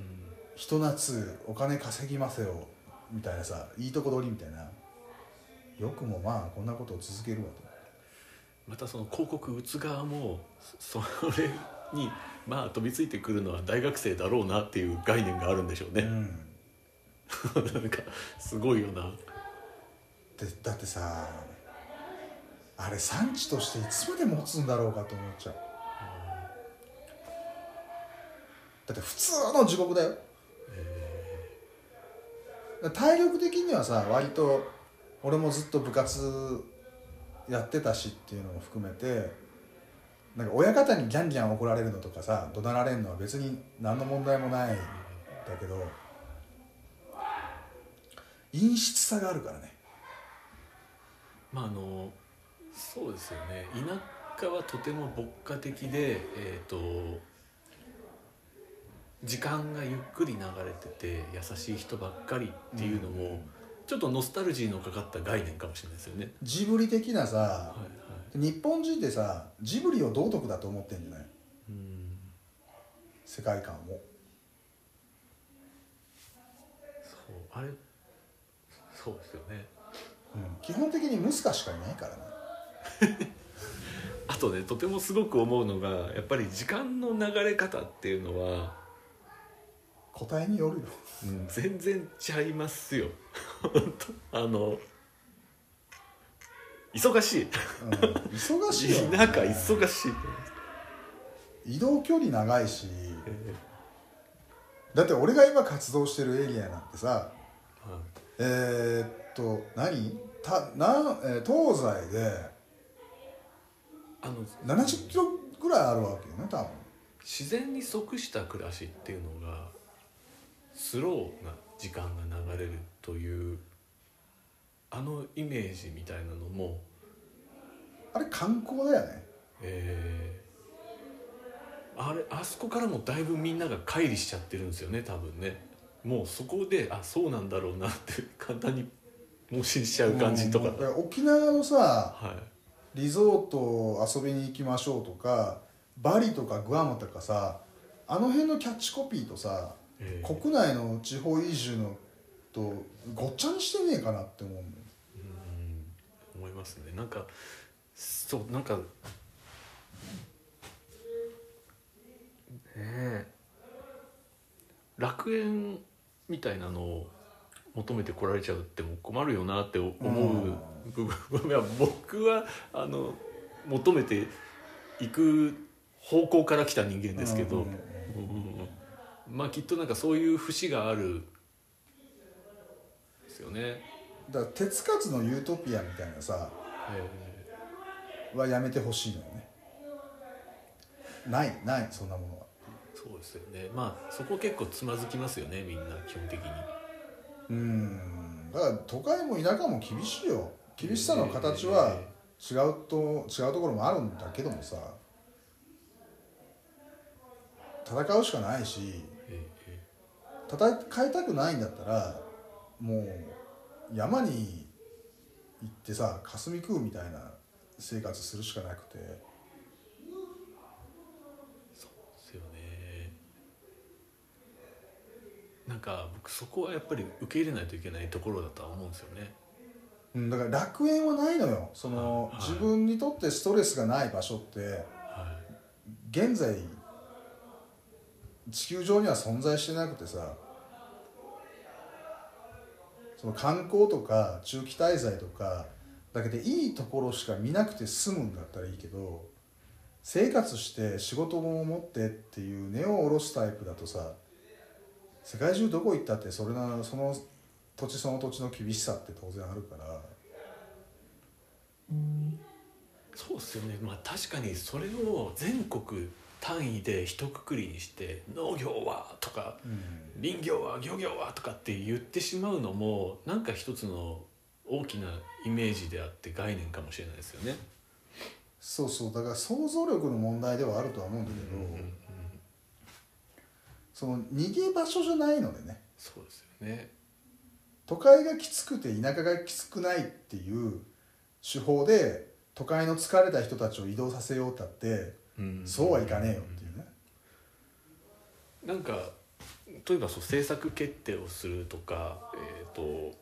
ひと夏お金稼ぎますよみたいなさいいとこ取りみたいな。よくもまあこんなことを続けるわと。またその広告打つ側もそそれにまあ飛びついてくるのは大学生だろうなっていう概念があるんでしょうね、うん。なんかすごいよな。でだってさあれ産地としていつまで持つんだろうかと思っちゃう。だって普通の地獄だよ。体力的にはさ割と俺もずっと部活やってたしっていうのも含めてなんか親方にギャンギャン怒られるのとかさ怒鳴られるのは別に何の問題もないんだけど陰湿さがあるからね。まああのそうですよね。田舎はとても牧歌的でえっ、と時間がゆっくり流れてて優しい人ばっかりっていうのも、ちょっとノスタルジーのかかった概念かもしれないですよね。ジブリ的なさはいはい、日本人ってさジブリを道徳だと思ってんじゃない？うん。世界観を。そうあれそうですよね。うん。基本的にムスカしかいないからね あとねとてもすごく思うのがやっぱり時間の流れ方っていうのは、答えによるよ。うん、全然ちゃいますよ。本 当あの忙しい。うん忙しいよ、田舎忙しい。移動距離長いし。えだって俺が今活動してるエリアなんてさーはい。えー、っと何？たな、えー東西であの70キロぐらいあるわけよね多分。自然に即した暮らしっていうのがスローな時間が流れるというあのイメージみたいなのも、あれ観光だよね。えーあれあそこからもだいぶみんなが乖離しちゃってるんですよね多分ね。もうそこであそうなんだろうなって簡単に盲信しちゃう感じとか、うん沖縄のさはいリゾート遊びに行きましょうとかバリとかグアムとかさあの辺のキャッチコピーとさえー国内の地方移住のとごっちゃにしてねえかなって思ううん思いますね。なんかそうなんかねえ。楽園みたいなのを求めてこられちゃうっても困るよなって思ういや僕はあの求めていく方向から来た人間ですけど、まあきっとなんかそういう節があるですよね。だから手つかずのユートピアみたいなさえはやめてほしいのよね。ないないそんなものは。ーそうですよね。まあそこ結構つまずきますよねみんな基本的に。うん。だから都会も田舎も厳しいよ厳しさの形は違うと違うところもあるんだけどもさ戦うしかないし戦いたくないんだったらもう山に行ってさ霞食うみたいな生活するしかなくて。そうですよね。なんか僕そこはやっぱり受け入れないといけないところだとは思うんですよね。うんだから楽園はないのよ。その、はい。自分にとってストレスがない場所っては現在地球上には存在してなくてさその観光とか中期滞在とかだけでいいところしか見なくて済むんだったらいいけど生活して仕事も持ってっていう根を下ろすタイプだとさ世界中どこ行ったってそれなその土地その土地の厳しさって当然あるから。いそうですよね。まあ確かにそれを全国単位で一括りにして農業はとか林業は漁業はとかって言ってしまうのもなんか一つの大きなイメージであって概念かもしれないですよね。そうそう。だから想像力の問題ではあるとは思うんだけど、うんうんうん。その逃げ場所じゃないのでね。そうですよね。都会がきつくて田舎がきつくないっていう手法で都会の疲れた人たちを移動させようったってうん。そうはいかねえよっていうね。なんか例えばそう政策決定をするとか、えー、と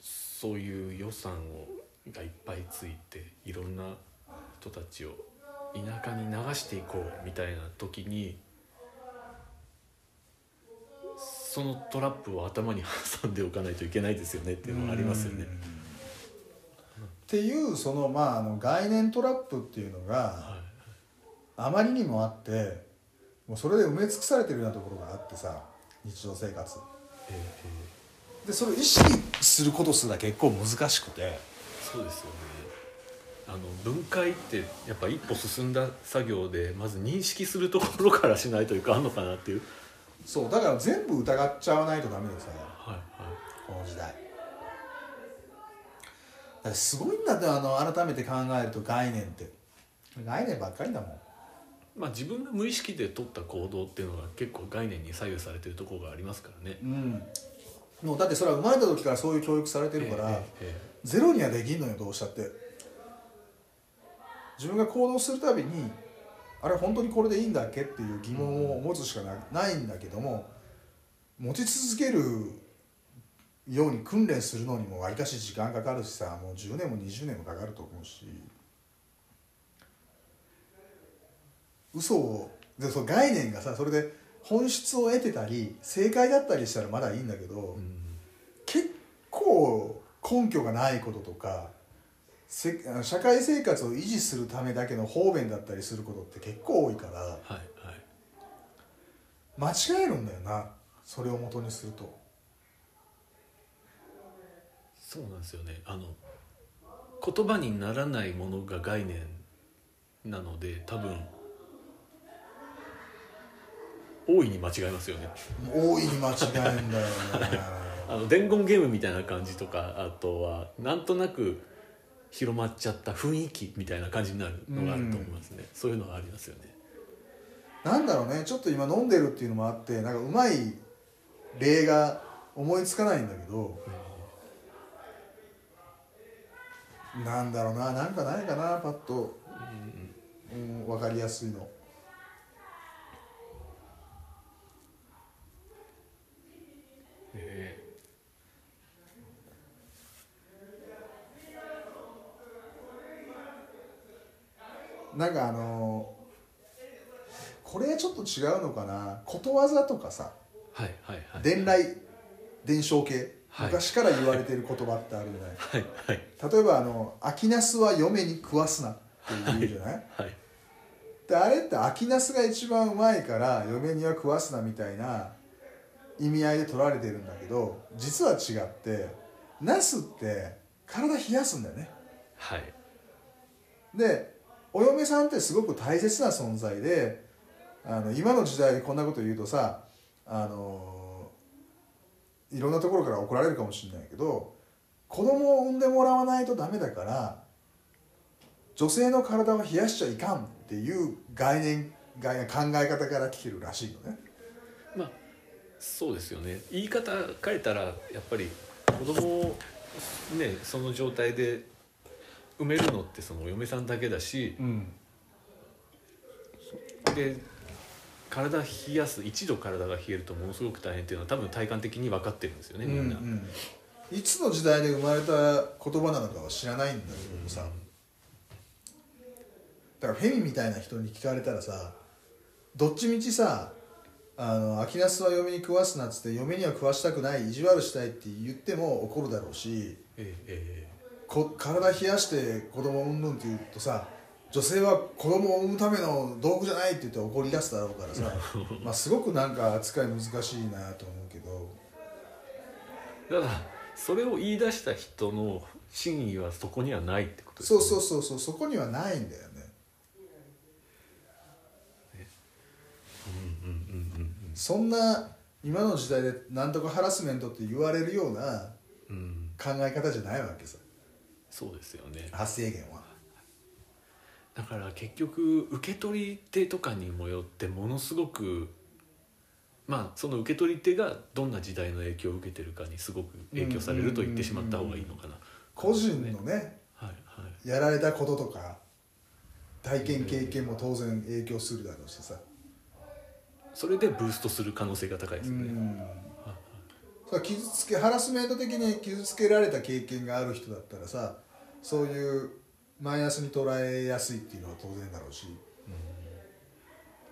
そういう予算をがいっぱいついていろんな人たちを田舎に流していこうみたいな時にそのトラップを頭に挟んでおかないといけないですよねっていうのはありますよね。っていうそのまああの概念トラップっていうのがはあまりにもあってもうそれで埋め尽くされてるようなところがあってさ日常生活。でそれを意識することすら結構難しくて。そうですよね。あの分解ってやっぱ一歩進んだ作業でまず認識するところからしないといかんのかなっていうそうだから全部疑っちゃわないとダメでさはいはい。この時代。すごいんだってあの改めて考えると概念って。概念ばっかりだもん。まあ自分が無意識で取った行動っていうのが結構概念に左右されてるところがありますからね。うん。もうだってそれは生まれた時からそういう教育されてるから、えええ。ゼロにはできんのよどうしたって。自分が行動するたびにあれ本当にこれでいいんだっけっていう疑問を持つしかなないんだけども持ち続けるように訓練するのにもわりかし時間かかるしさもう10年も20年もかかると思うし。嘘をでその概念がさそれで本質を得てたり正解だったりしたらまだいいんだけど、うん。結構根拠がないこととかせ社会生活を維持するためだけの方便だったりすることって結構多いからはいはい。間違えるんだよなそれを元にすると。そうなんですよね。あの言葉にならないものが概念なので多分大いに間違えますよね。大いに間違えんだよな。あの伝言ゲームみたいな感じとかあとはなんとなく広まっちゃった雰囲気みたいな感じになるのがあると思いますね、そういうのがありますよね。なんだろうね。ちょっと今飲んでるっていうのもあってなんかうまい例が思いつかないんだけどなんだろうななんかないかなパッと、うん、分かりやすいの。えなんかあのこれちょっと違うのかな？ことわざとかさーはいはいはい。伝来伝承系、はい。昔から言われてる言葉ってあるじゃない？はいはい。例えばあの「秋ナスは嫁に食わすな」って言うじゃない、はい。であれって秋ナスが一番うまいから嫁には食わすなみたいな意味合いで取られてるんだけど実は違ってナスって体冷やすんだよね。はい。でお嫁さんってすごく大切な存在であの今の時代でこんなこと言うとさあのいろんなところから怒られるかもしれないけど子供を産んでもらわないとダメだから女性の体を冷やしちゃいかんっていう概念概念考え方から来てるらしいのね。まあそうですよね。言い方変えたらやっぱり子供をねその状態で産めるのってそのお嫁さんだけだしうん。で体冷やす一度体が冷えるとものすごく大変っていうのは多分体感的に分かってるんですよねみんな。うん。うんいつの時代で生まれた言葉なのかは知らないんだけどさ、だからフェミみたいな人に聞かれたらさどっちみちさあの秋ナスは嫁に食わすなっつって嫁には食わしたくない意地悪したいって言っても怒るだろうし。えええこ体冷やして子供を産むんって言うとさ女性は子供を産むための道具じゃないって言って怒り出すだろうからさまあすごくなんか扱い難しいなと思うけど。えだからそれを言い出した人の真意はそこにはないってことですそうそうそうそうそこにはないんだよね。うんうんうんそんな今の時代でなんとかハラスメントって言われるようなうんうん。考え方じゃないわけさそうですよね。発生源は。だから結局受け取り手とかにもよってものすごくまあその受け取り手がどんな時代の影響を受けてるかにすごく影響されると言ってしまった方がいいのかな。個人のねはいはい。やられたこととか体験経験も当然影響するだろうしさ。それでブーストする可能性が高いですよね。傷つけハラスメント的に傷つけられた経験がある人だったらさそういうマイナスに捉えやすいっていうのは当然だろうし、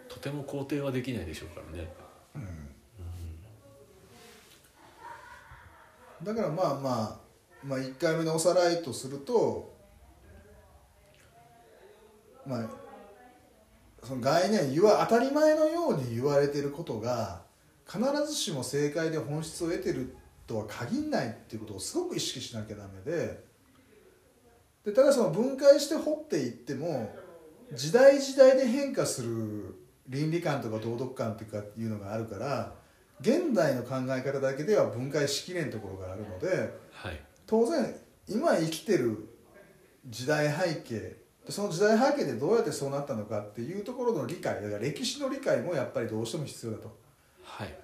とても肯定はできないでしょうからね。だからまあまあまあ1回目のおさらいとするとまあその概念当たり前のように言われてることが必ずしも正解で本質を得てるとは限んないっていうことをすごく意識しなきゃダメででただその分解して掘っていっても時代時代で変化する倫理観とか道徳観っていうのがあるから現代の考え方だけでは分解しきれんところがあるのではい。当然今生きてる時代背景でその時代背景でどうやってそうなったのかっていうところの理解だから歴史の理解もやっぱりどうしても必要だと。はい。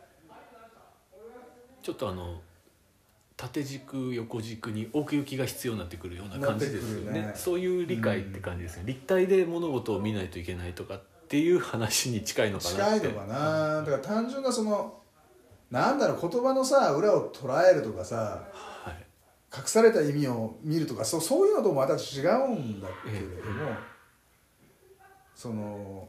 ちょっとあの縦軸横軸に奥行きが必要になってくるような感じですよね。ねそういう理解って感じですね、立体で物事を見ないといけないとかっていう話に近いのかな近いのかな。だから単純なそのなんだろう言葉のさ裏を捉えるとかさはい。隠された意味を見るとかそうそういうのともまた違うんだけれども、その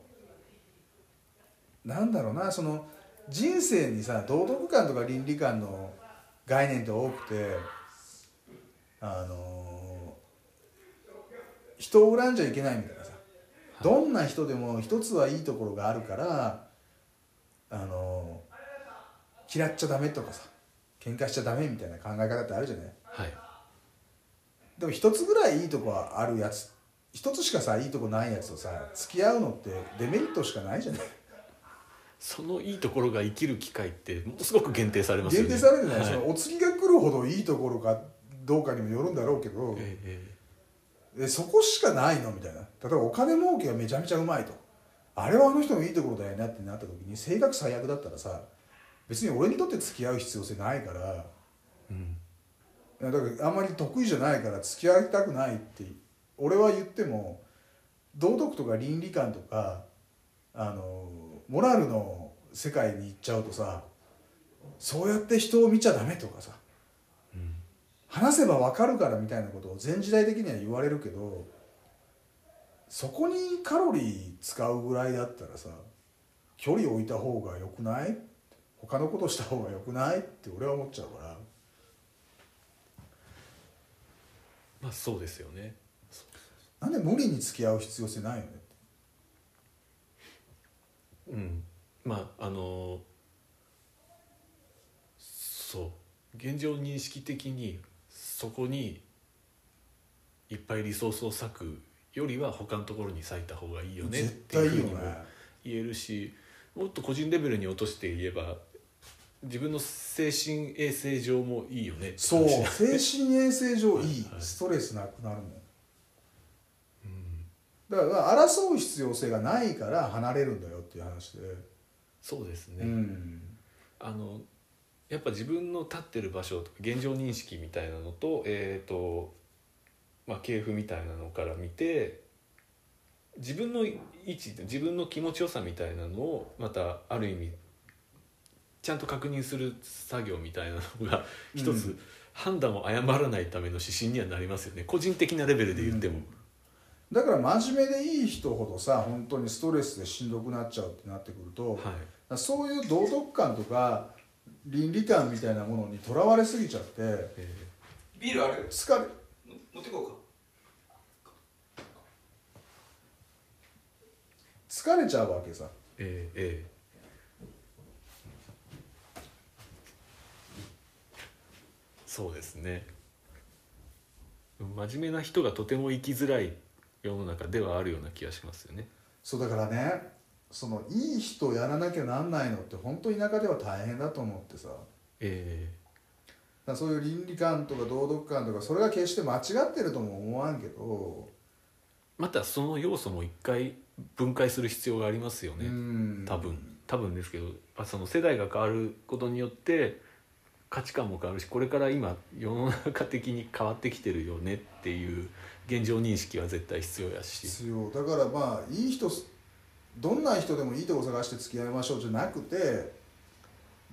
なんだろうなその人生にさ道徳観とか倫理観の概念って多くてあの人を恨んじゃいけないみたいなさ。どんな人でも一つはいいところがあるからあの嫌っちゃダメとかさ喧嘩しちゃダメみたいな考え方ってあるじゃない？はい。でも一つぐらいいいとこはあるやつ一つしかさいいとこないやつとさ付き合うのってデメリットしかないじゃない？そのいいところが生きる機会ってものすごく限定されますよね。限定されるじゃない、はい。そのお次が来るほどいいところかどうかにもよるんだろうけど、ええええ。そこしかないの？みたいな。例えばお金儲けがめちゃめちゃうまいと。あれはあの人のいいところだよねってなった時に性格最悪だったらさ別に俺にとって付き合う必要性ないからえうん。だからあんまり得意じゃないから付き合いたくないって俺は言っても道徳とか倫理観とかあのモラルの世界に行っちゃうとさそうやって人を見ちゃダメとかさうん話せば分かるからみたいなことを全時代的には言われるけどそこにカロリー使うぐらいだったらさ距離置いた方が良くない？他のことした方が良くない？って俺は思っちゃうから。まあそうですよね。なんで無理に付き合う必要性ないよね？うん。まああのそう。現状認識的にそこにいっぱいリソースを割くよりは他のところに割いた方がいいよねっ絶ていうふうにも言えるしもっと個人レベルに落として言えば自分の精神衛生上もいいよねそう。精神衛生上いいはい。ストレスなくなるもん。うん。だから争う必要性がないから離れるんだよっていう話で、そうですね、うん。あのやっぱ自分の立ってる場所とか現状認識みたいなのとえっ、とまあ系譜みたいなのから見て自分の位置自分の気持ちよさみたいなのをまたある意味ちゃんと確認する作業みたいなのが一つうん判断を誤らないための指針にはなりますよね。個人的なレベルで言っても、だから真面目でいい人ほどさ本当にストレスでしんどくなっちゃうってなってくると、はい。そういう道徳感とか倫理観みたいなものにとらわれすぎちゃってえビールある疲れ。持ってこうか。疲れちゃうわけさ。ーえーえ。ーそうですね。真面目な人がとても生きづらい世の中ではあるような気がしますよね。そうだからねそのいい人やらなきゃなんないのって本当田舎では大変だと思ってさ。えらそういう倫理観とか道徳観とかそれが決して間違ってるとも思わんけど、ーまたその要素も一回分解する必要がありますよね、うん。多分。多分ですけどその世代が変わることによって価値観も変わるしこれから今世の中的に変わってきてるよねっていう現状認識は絶対必要やし。必要。だからまあいい人どんな人でもいいとこ探して付き合いましょうじゃなくて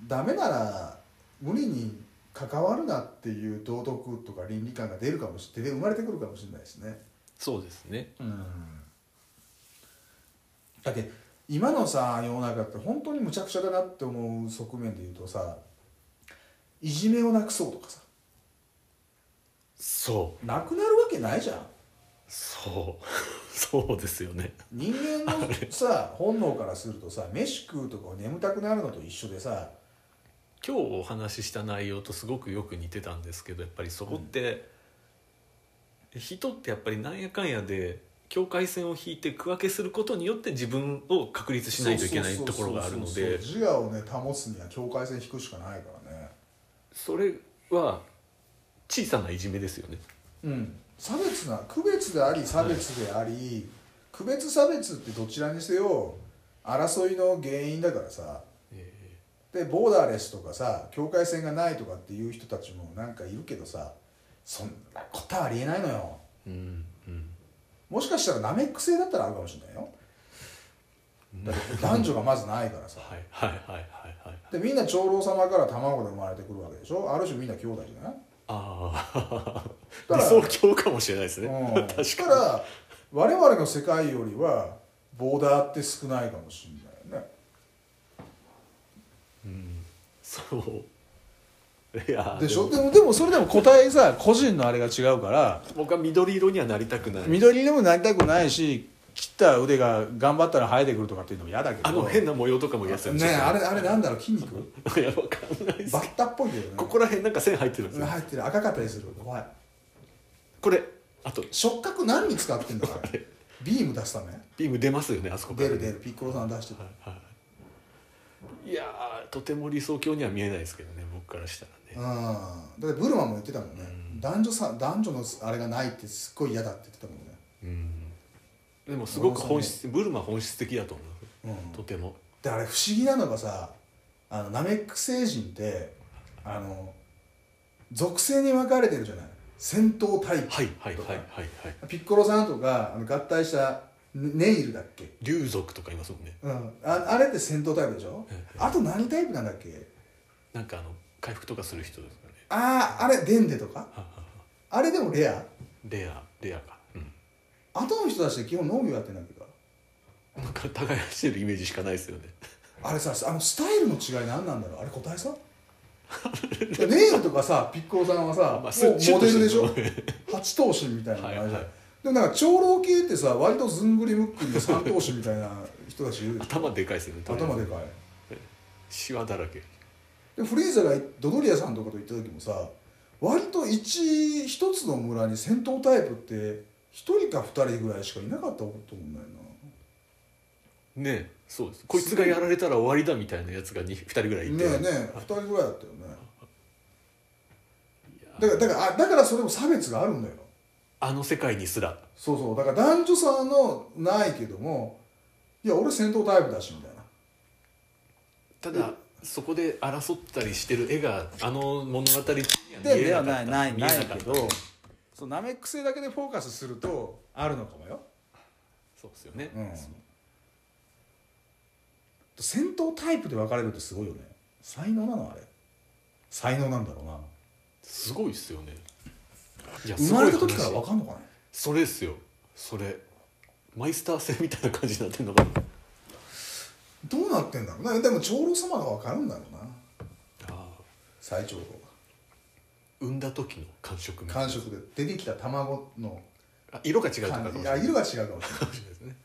ダメなら無理に関わるなっていう道徳とか倫理観が出るかもしれない。生まれてくるかもしれないですね。そうですね。うん。だけど今のさ世の中って本当にむちゃくちゃだなって思う側面で言うとさいじめをなくそうとかさそう。なくなるわけないじゃん。そう。そうですよね。人間のさ本能からするとさ飯食うとか眠たくなるのと一緒でさ今日お話しした内容とすごくよく似てたんですけどやっぱりそこって、人ってやっぱりなんやかんやで境界線を引いて区分けすることによって自分を確立しないといけないところがあるので自我をね保つには境界線引くしかないからね。それは小さないじめですよね。うん。差別な区別であり差別であり、区別差別ってどちらにせよ争いの原因だからさ。えでボーダーレスとかさ境界線がないとかっていう人たちもなんかいるけどさそんなことはありえないのよ。ーうんうん。もしかしたらナメック星だったらあるかもしれないよ。だって男女がまずないからさ。はいはいはいはいはい。でみんな長老様から卵で生まれてくるわけでしょ。ある種みんな兄弟じゃない？ああだから理想郷かもしれないですね、うん、確かに。したら我々の世界よりはボーダーって少ないかもしれないよね。うん。そう。いやでしょ？でも。でもそれでも答えさ個人のあれが違うから。僕は緑色にはなりたくない。緑でもなりたくないし切った腕が頑張ったら生えてくるとかっていうのも嫌だけど。あの変な模様とかも嫌ですよ。ねあれあれなんだろう筋肉？いやわかんないですバッタっぽいけどね。ここら辺なんか線入ってるんですよ。入ってる。赤かったりする怖い。これあと。触覚何に使ってんだあ れ。ビーム出すため？ビーム出ますよねあそこから。出る出る。ピッコロさん出してたはいはい。いやーとても理想郷には見えないですけどね僕からしたらね。うん。だってブルマも言ってたもんね、うん。男女さ男女のあれがないってすっごい嫌だって言ってたもんね。うんでもすごく本質ブルマ本質的だと思う。うん。とても。であれ不思議なのがさあのナメック星人ってあの属性に分かれてるじゃない。戦闘タイプはいはいはいはいはい。ピッコロさんとかあの合体したネネイルだっけ、竜族とかいますもんね。うん、ああれって戦闘タイプでしょ？ええ。あと何タイプなんだっけ？なんかあの回復とかする人ですかねあああれデンデとかあれでもレアレアレアかうん後の人たちって基本農業やってんだけどなんか耕してるイメージしかないですよね。あれさあのスタイルの違い何なんだろう？あれ答えさ？ネイルとかさピッコロさんはさ、まあもうモデルでしょ？八頭身みたいなのあるじゃん、はいはいでもなんか長老系ってさ割とずんぐりむっくりで三頭身みたいな人たち頭でかいですよね頭でかい。シワだらけ。でフリーザがドドリアさんとかと行った時もさ割と一一つの村に戦闘タイプって一人か二人ぐらいしかいなかったと思うんだよねそうです。こいつがやられたら終わりだみたいなやつが 2, 2人ぐらいいて。ねえねえ2人ぐらいだったよね。だからだからあだからそれも差別があるんだよ。あの世界にすら。そうそう。だから男女差のないけどもいや俺戦闘タイプだしみたいな。ただそこで争ったりしてる絵があの物語には見でではえなかった。ないないないかった。けどそうナメック星だけでフォーカスするとあるのかもよ、そうですよね、うん、戦闘タイプで分かれるってすごいよね。才能なのあれ。才能なんだろうな。すごいっすよね。いや生まれた時から分かんのかね？それですよ。それマイスター戦みたいな感じになってんのかな。どうなってんだろうなでも長老様が分かるんだろうな。あ最長老産んだ時の感触みがたいな。感触で出てきた卵のあ色が違うとかれない。や色が違うかもしれないかもしれないですね、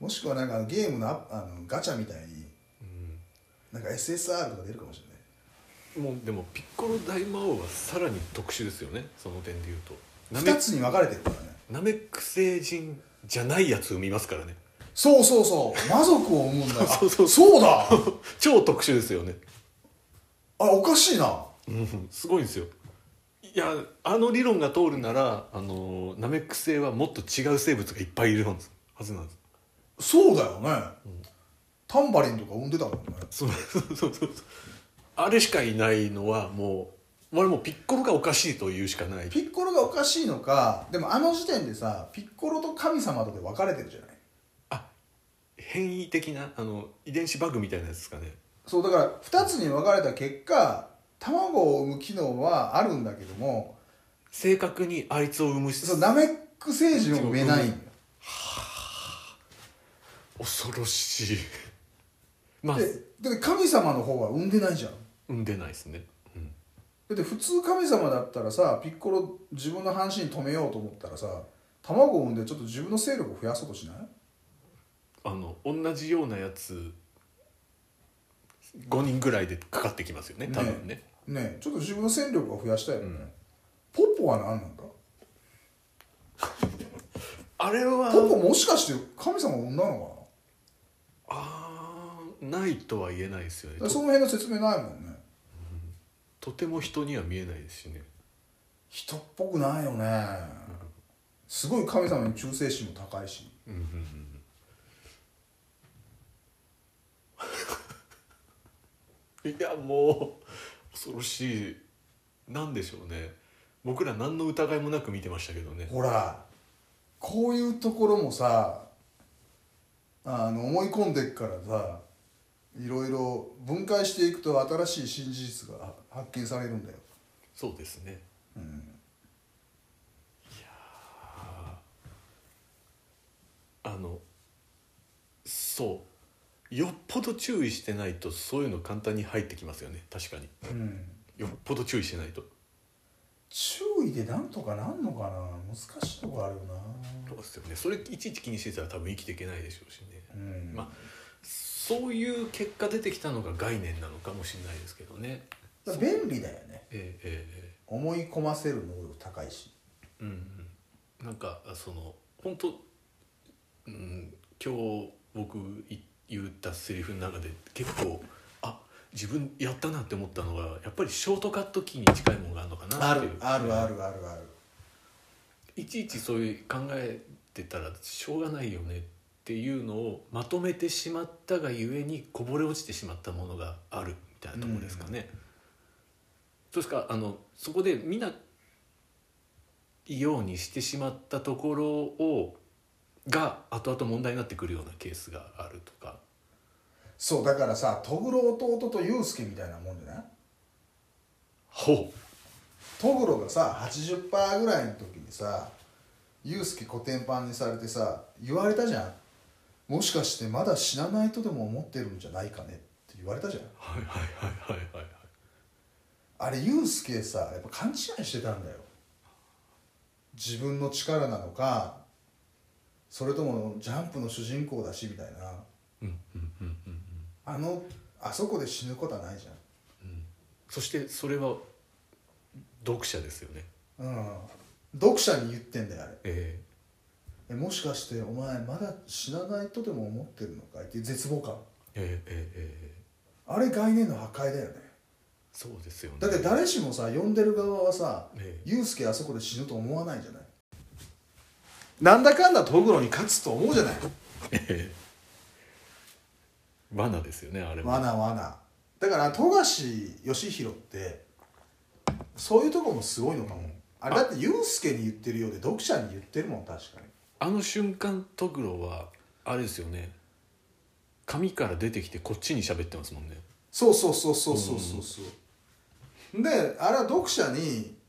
もしくはなんかあのゲームのアあのガチャみたいにうなんか SSR とか出るかもしれない。ん、もうでもピッコロ大魔王はさらに特殊ですよね。その点で言うと。ナ2メつに分かれてるからね。ナメック星人じゃないやつ生みますからね。そうそうそう。魔族を生むんだ。そうそうあそうだ。超特殊ですよね。あれおかしいな。うんすごいんですよいやあの理論が通るならあのナメック星はもっと違う生物がいっぱいいるはずなんです。そうだよね、タンバリンとか産んでたもんね。そうそうそうそう。あれしかいないのはもう俺もうピッコロがおかしいと言うしかない。ピッコロがおかしいのかでもあの時点でさピッコロと神様とで分かれてるじゃない？あ変異的なあの遺伝子バグみたいなやつですかね。そうだから2つに分かれた結果卵を産む機能はあるんだけども正確にあいつを生むしそうナメック星人を産めないんだ。よ恐ろしい。まあ。でで神様の方は産んでないじゃん。産んでないですね、うん、だって普通神様だったらさピッコロ自分の半身止めようと思ったらさ卵を産んでちょっと自分の勢力を増やそうとしない？あの同じようなやつ5人ぐらいでかかってきますよね多分ねねえちょっと自分の戦力を増やしたいよね、うん。ポッポは何なんだ？あれは。ポッポもしかして神様を産んだのあーないとは言えないですよね。その辺の説明ないもんね。とても人には見えないですしね。人っぽくないよね。すごい神様に忠誠心も高いし。うんうんうん。いやもう恐ろしいなんでしょうね。僕ら何の疑いもなく見てましたけどね。ほらこういうところもさあの思い込んでっからさいろいろ分解していくと新しい新事実が発見されるんだよ、そうですね。うん、あのそうよっぽど注意してないとそういうの簡単に入ってきますよね。確かに。うん、よっぽど注意してないと。注意でなんとかなんのかな？難しいとこあるよな。そうですよね。それいちいち気にしてたら多分生きていけないでしょうしね。うん。まあそういう結果出てきたのが概念なのかもしれないですけどね。便利だよね。ええええ思い込ませる能力高いし。うんうん。なんかその本当うん今日僕い言ったセリフの中で結構あ自分やったなって思ったのがやっぱりショートカットキーに近いものがあるのかなあっていう。るあるあるあるある。いちいちそういう考えてたらしょうがないよねっていうのをまとめてしまったがゆえにこぼれ落ちてしまったものがあるみたいなところですかね。そうですかあのそこで見ないようにしてしまったところをが後々問題になってくるようなケースがあるとか。そうだからさトグロ弟とユウスケみたいなもんじゃない？ほトグロがさ80%ぐらいの時にさユウスケコテンパンにされてさ言われたじゃん。もしかしてまだ死なないとでも思ってるんじゃないかねって言われたじゃん。はいはいはいはいはいあれユウスケさやっぱ勘違いしてたんだよ。自分の力なのかそれともジャンプの主人公だしみたいな。うんうんうんうんあのあそこで死ぬことはないじそしてそれは読者ですよね。ゃんうん。読者に言ってんだよあれ。ええ。もしかしてお前まだ死なないとでも思ってるのかい？っていう絶望感。ええええええ。あれ概念の破壊だよね。そうですよね。だって誰しもさ呼んでる側はさええ。ユうスケあそこで死ぬと思わないじゃない？なんだかんだトグロに勝つと思うじゃない。え え罠ですよねあれは罠罠。だから富樫義弘ってそういうとこもすごいのかも。あれだってユうスケに言ってるようで読者に言ってるもん確かに。あの瞬間トグロはあれですよね。紙から出てきてこっちに喋ってますもんね。そうそうそうそうそうそう。そう、であれは読者に「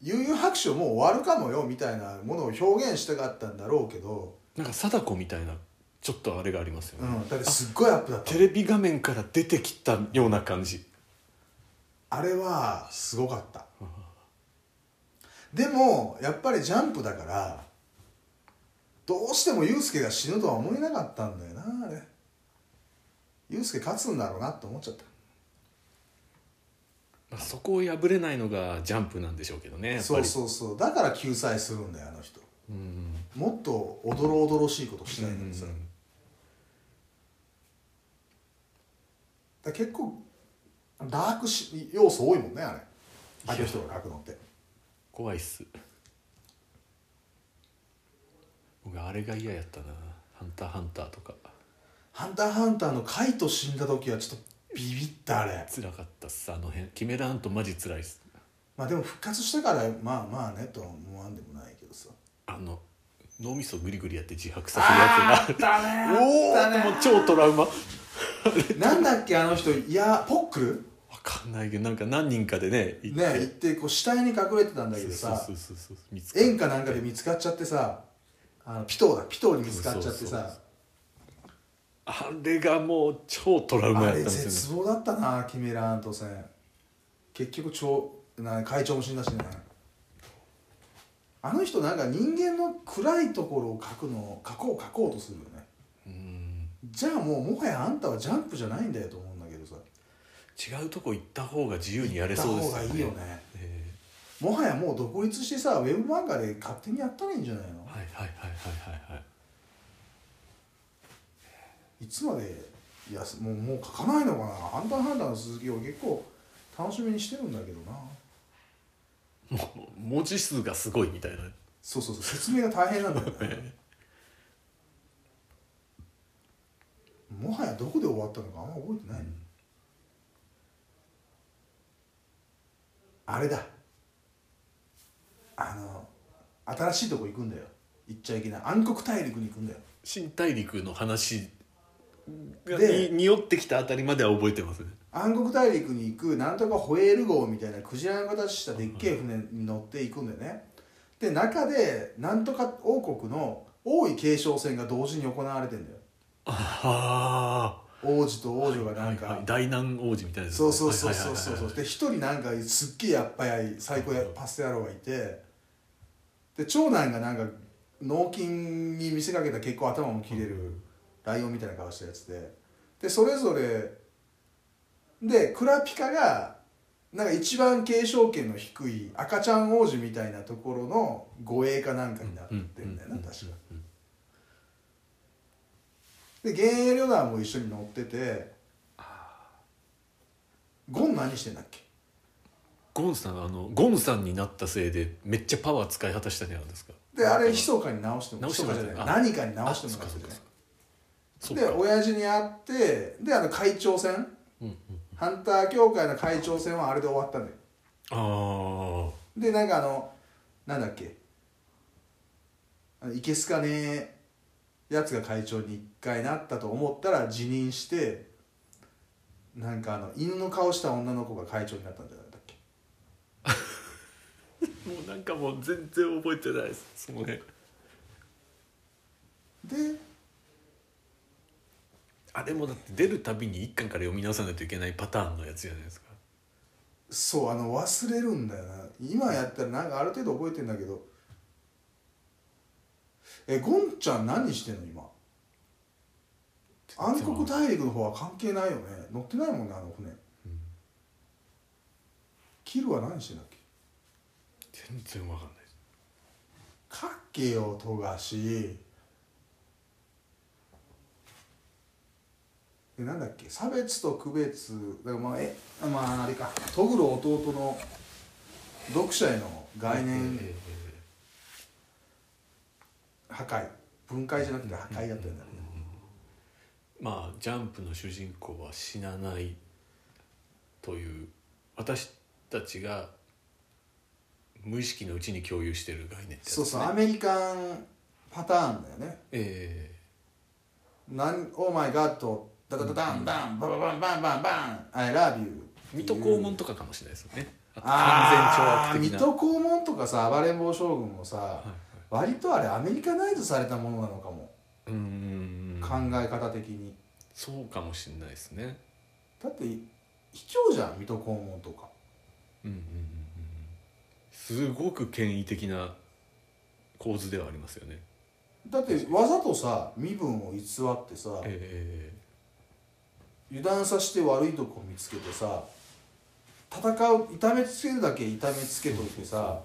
悠々白書もう終わるかもよ」みたいなものを表現したかったんだろうけど、なんか貞子みたいなちょっとあれがありますよね、うん、だってすっごいアップだった。テレビ画面から出てきたような感じ。あれはすごかった。でもやっぱりジャンプだからどうしてもユうスケが死ぬとは思えなかったんだよなあれ。ユうスケ勝つんだろうなって思っちゃったまあ、そこを破れないのがジャンプなんでしょうけどねそうそうそう。だから救済するんだよあの人。うん。もっとおどろおどろしいことしたいのにさ、だから結構ダークし要素多いもんねあれ。あの人が書くのって。怖いっす。僕あれが嫌やったな「ハンターハンター」とか「ハンターハンター」のカイト死んだ時はちょっとビビったあれ。辛かったっすあの辺。キメラントマジ辛いっす。まあでも復活してからまあまあねとは思わんでもないけどさ。あの脳みそグリグリやって自白させるやつがたねおおもう超トラウマ。わなんだっけあの人いやポックル？かんないけどなんか何人かでね行って。ね行ってこう死体に隠れてたんだけどさそうそうそうそう見つかっ演歌なんかで見つかっちゃってさあのピトーだピトーに見つかっちゃってそうそうさあれがもう超トラウマやったんですよね。絶望だったなキメラアント戦。結局超な会長も死んだしね。あの人なんか人間の暗いところを描くのを描こう描こうとするよね。うん。じゃあもうもはやあんたはジャンプじゃないんだよと思うんだけどさ。違うとこ行った方が自由にやれそうです行った方がいいよね。えもはやもう独立してさウェブ漫画で勝手にやったらいいんじゃないの？ーはいはいはいはいはいはいいつまでいやもうもう書かないのかな「ハンターハンター」の続きを結構楽しみにしてるんだけどな。もう文字数がすごいみたいな。そうそうそう説明が大変なんだよね もはやどこで終わったのかあんま覚えてない、あれだ。あの新しいとこ行くんだよ。行っちゃいけない。暗黒大陸に行くんだよ。新大陸の話がでに匂ってきたあたりまでは覚えてますね。暗黒大陸に行くなんとかホエール号みたいなクジラの形したでっけえ船に乗っていくんだよね。で中でなんとか王国の王位継承戦が同時に行われてんだよ。あ王子と王女があなんか、はいはい、大南王子みたいなやつそうそうそうそうそう。で一人なんかすっげえやっぱやい最高やパス野郎がいて。で長男がなんか脳筋に見せかけた結構頭も切れるライオンみたいな顔したやつで。でそれぞれでクラピカがなんか一番継承権の低い赤ちゃん王子みたいなところの護衛かなんかになってんだよなうん確か。で幻影旅団も一緒に乗っててゴン何してんだっけ？ゴンさんあのゴンさんになったせいでめっちゃパワー使い果たしたじゃないですか？であれ密かに直してもじゃない。あ何かに直してもらってでか。親父に会ってであの会長戦。うんうんハンター協会の会長戦はあれで終わったんだよ。あでなんかあのなんだっけ。いけすかねえやつが会長に一回なったと思ったら辞任してなんかあの犬の顔した女の子が会長になったんじゃないんだっけ。あ もうなんかもう全然覚えてないですその辺。であれもだって出るたびに一巻から読み直さないといけないパターンのやつじゃないですか。そうあの忘れるんだよな。今やったらなんかある程度覚えてんだけど。えゴンちゃん何してんの今？暗黒大陸の方は関係ないよね。乗ってないもんねあの船、キルは何してんだっけ？全然わかんないかっけよ富樫でなんだっけ？差別と区別。だからまあえまああれか。トグロ弟の読者への概念。え破壊。分解じゃなくて破壊だったんだよねーまあジャンプの主人公は死なないという。私たちが無意識のうちに共有している概念ね。そうそう。アメリカンパターンだよね。えなんオーマイガッドダダダダンバンバンバンバンバンバン I love you ー水戸黄門とかかもしれないですよね。完全懲悪的な。水戸黄門とかさ暴れん坊将軍もさ、はい割とあれアメリカナイズされたものなのかも、うーん。考え方的に。そうかもしれないですね。だって卑怯じゃん水戸黄門とか。うんうんうんうん。すごく権威的な構図ではありますよね。だってわざとさ身分を偽ってさえ油断させて悪いとこ見つけてさ戦う痛めつけるだけ痛めつけといてさ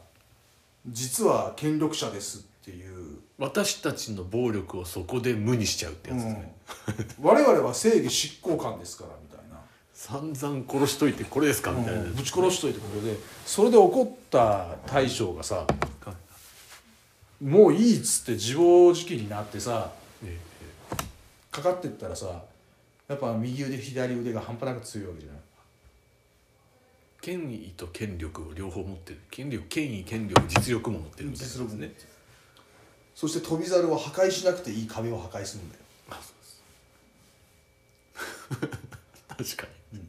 実は権力者ですっていう、ー私たちの暴力をそこで無にしちゃうってやつですね、うん、我々は正義執行官ですからみたいな。散々殺しといてこれですかみたいな、うん。ぶち殺しといてこれでそれで怒った大将がさもういいっつって自暴自棄になってさえ。かかってったらさやっぱ右腕左腕が半端なく強いわけじゃない。権威と権力を両方持ってる。権力権威権力実力も持ってるみたいな。実力ねねそして飛び猿は破壊しなくていい壁を破壊するんだよ。あそうです。確かに。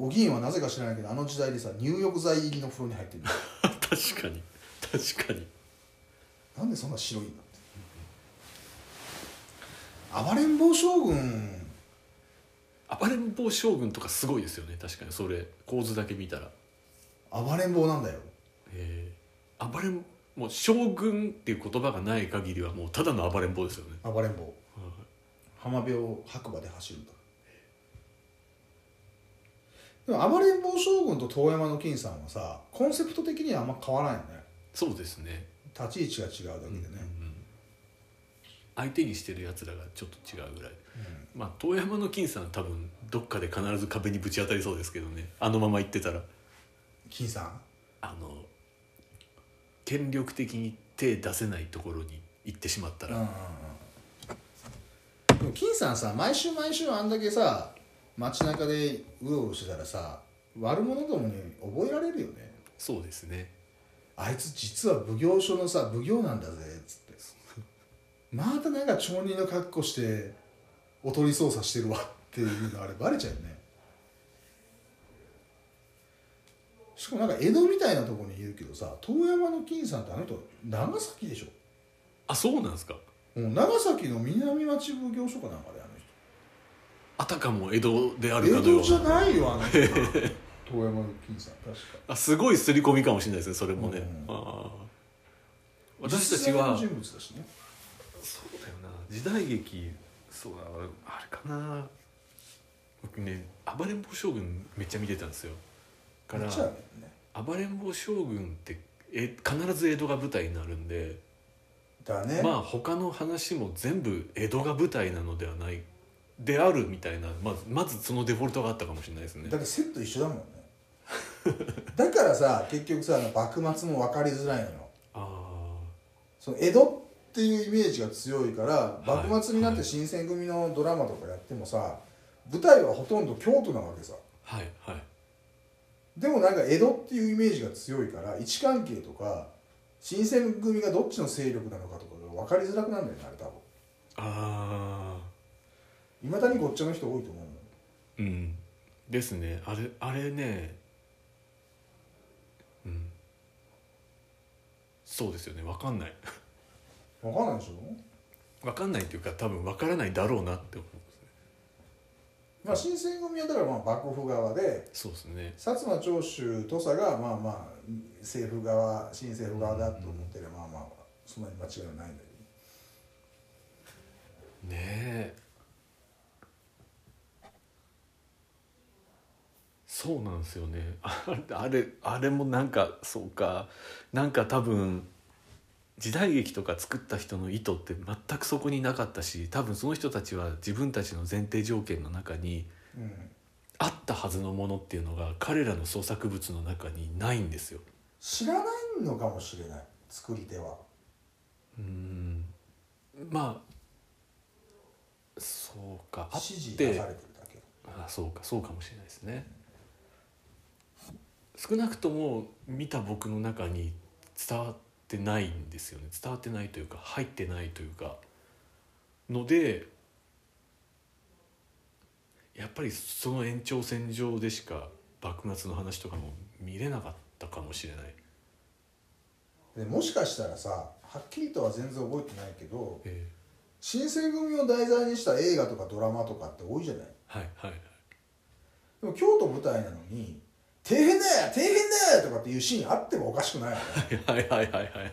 おぎんはなぜか知らないけどあの時代でさ入浴剤入りの風呂に入ってる 確かに。確かに。なんでそんな白いんだ？暴れん坊将軍。暴れん坊将軍とかすごいですよね。確かに。それ構図だけ見たら。暴れん坊なんだよ。え。ー、暴れんもう将軍っていう言葉がない限りはもうただの暴れん坊ですよね、暴れん坊。浜辺を白馬で走るんだでも暴れん坊将軍と遠山の金さんはさコンセプト的にはあんま変わらないよね。そうですね。立ち位置が違うだけでね、うん相手にしてるやつらがちょっと違うぐらい。まあ遠山の金さんは多分どっかで必ず壁にぶち当たりそうですけどね。あのまま行ってたら。金さん？あの権力的に手出せないところに行ってしまったら、うんうんうん。でも金さんさ毎週毎週あんだけさ街中でうろうろしてたらさ悪者どもに覚えられるよね。そうですね。あいつ実は奉行所のさ奉行なんだぜっつってまたなんか町人の格好しておとり捜査してるわっていうのあれバレちゃうよね。しかもなんか江戸みたいなところにいるけどさ遠山の金さんってあの人長崎でしょ？あそうなんですか。もう長崎の南町奉行所かなんかであの人。あたかも江戸であるか江戸じゃなないよあの人。遠山の金さん確か。あすごい刷り込みかもしれないですねそれもね、うん。あー。私たちは実在の人物だしね時代劇そうだあれかな。僕ね暴れん坊将軍めっちゃ見てたんですよ。からめっちゃあるよね。暴れん坊将軍ってえ必ず江戸が舞台になるんでだね、まあ他の話も全部江戸が舞台なのではないであるみたいなまずまずそのデフォルトがあったかもしれないですね。だってセット一緒だもんね。だからさ結局さあの幕末も分かりづらいのよ。あその江戸っていうイメージが強いからはい。幕末になって新選組のドラマとかやってもさ舞台はほとんど京都なわけさ。あはいはい。でもなんか江戸っていうイメージが強いから位置関係とか新選組がどっちの勢力なのかとかが分かりづらくなるんだよねあれ多分ああいまだにごっちゃの人多いと思うのうん。ですね。あれあれね。うん。そうですよね。分かんない 分かんないでしょ？分かんないっていうか多分分からないだろうなって思うんですね。まあ新選組はだからまあ幕府側でそうですね。薩摩長州土佐がまあまあ政府側新政府側だと思ってればまあまあそんなに間違いはないんだけどねえ。そうなんですよね。あれあれあれもなんかそうか。なんか多分時代劇とか作った人の意図って全くそこになかったし多分その人たちは自分たちの前提条件の中にうん。あったはずのものっていうのが彼らの創作物の中にないんですよ。知らないのかもしれない。作り手は。うん。まあそうか。あって出されてるだけ。あそうか。そうかもしれないですね。少なくとも見た僕の中に伝わってないんですよね。伝わってないというか入ってないというか。のでやっぱりその延長線上でしか幕末の話とかも見れなかったかもしれない、でもしかしたらさはっきりとは全然覚えてないけどえ新選組を題材にした映画とかドラマとかって多いじゃない？えはいはい。でも京都舞台なのに「底辺だよ底辺だよ!」とかっていうシーンあってもおかしくないよねはいはいはいはいはい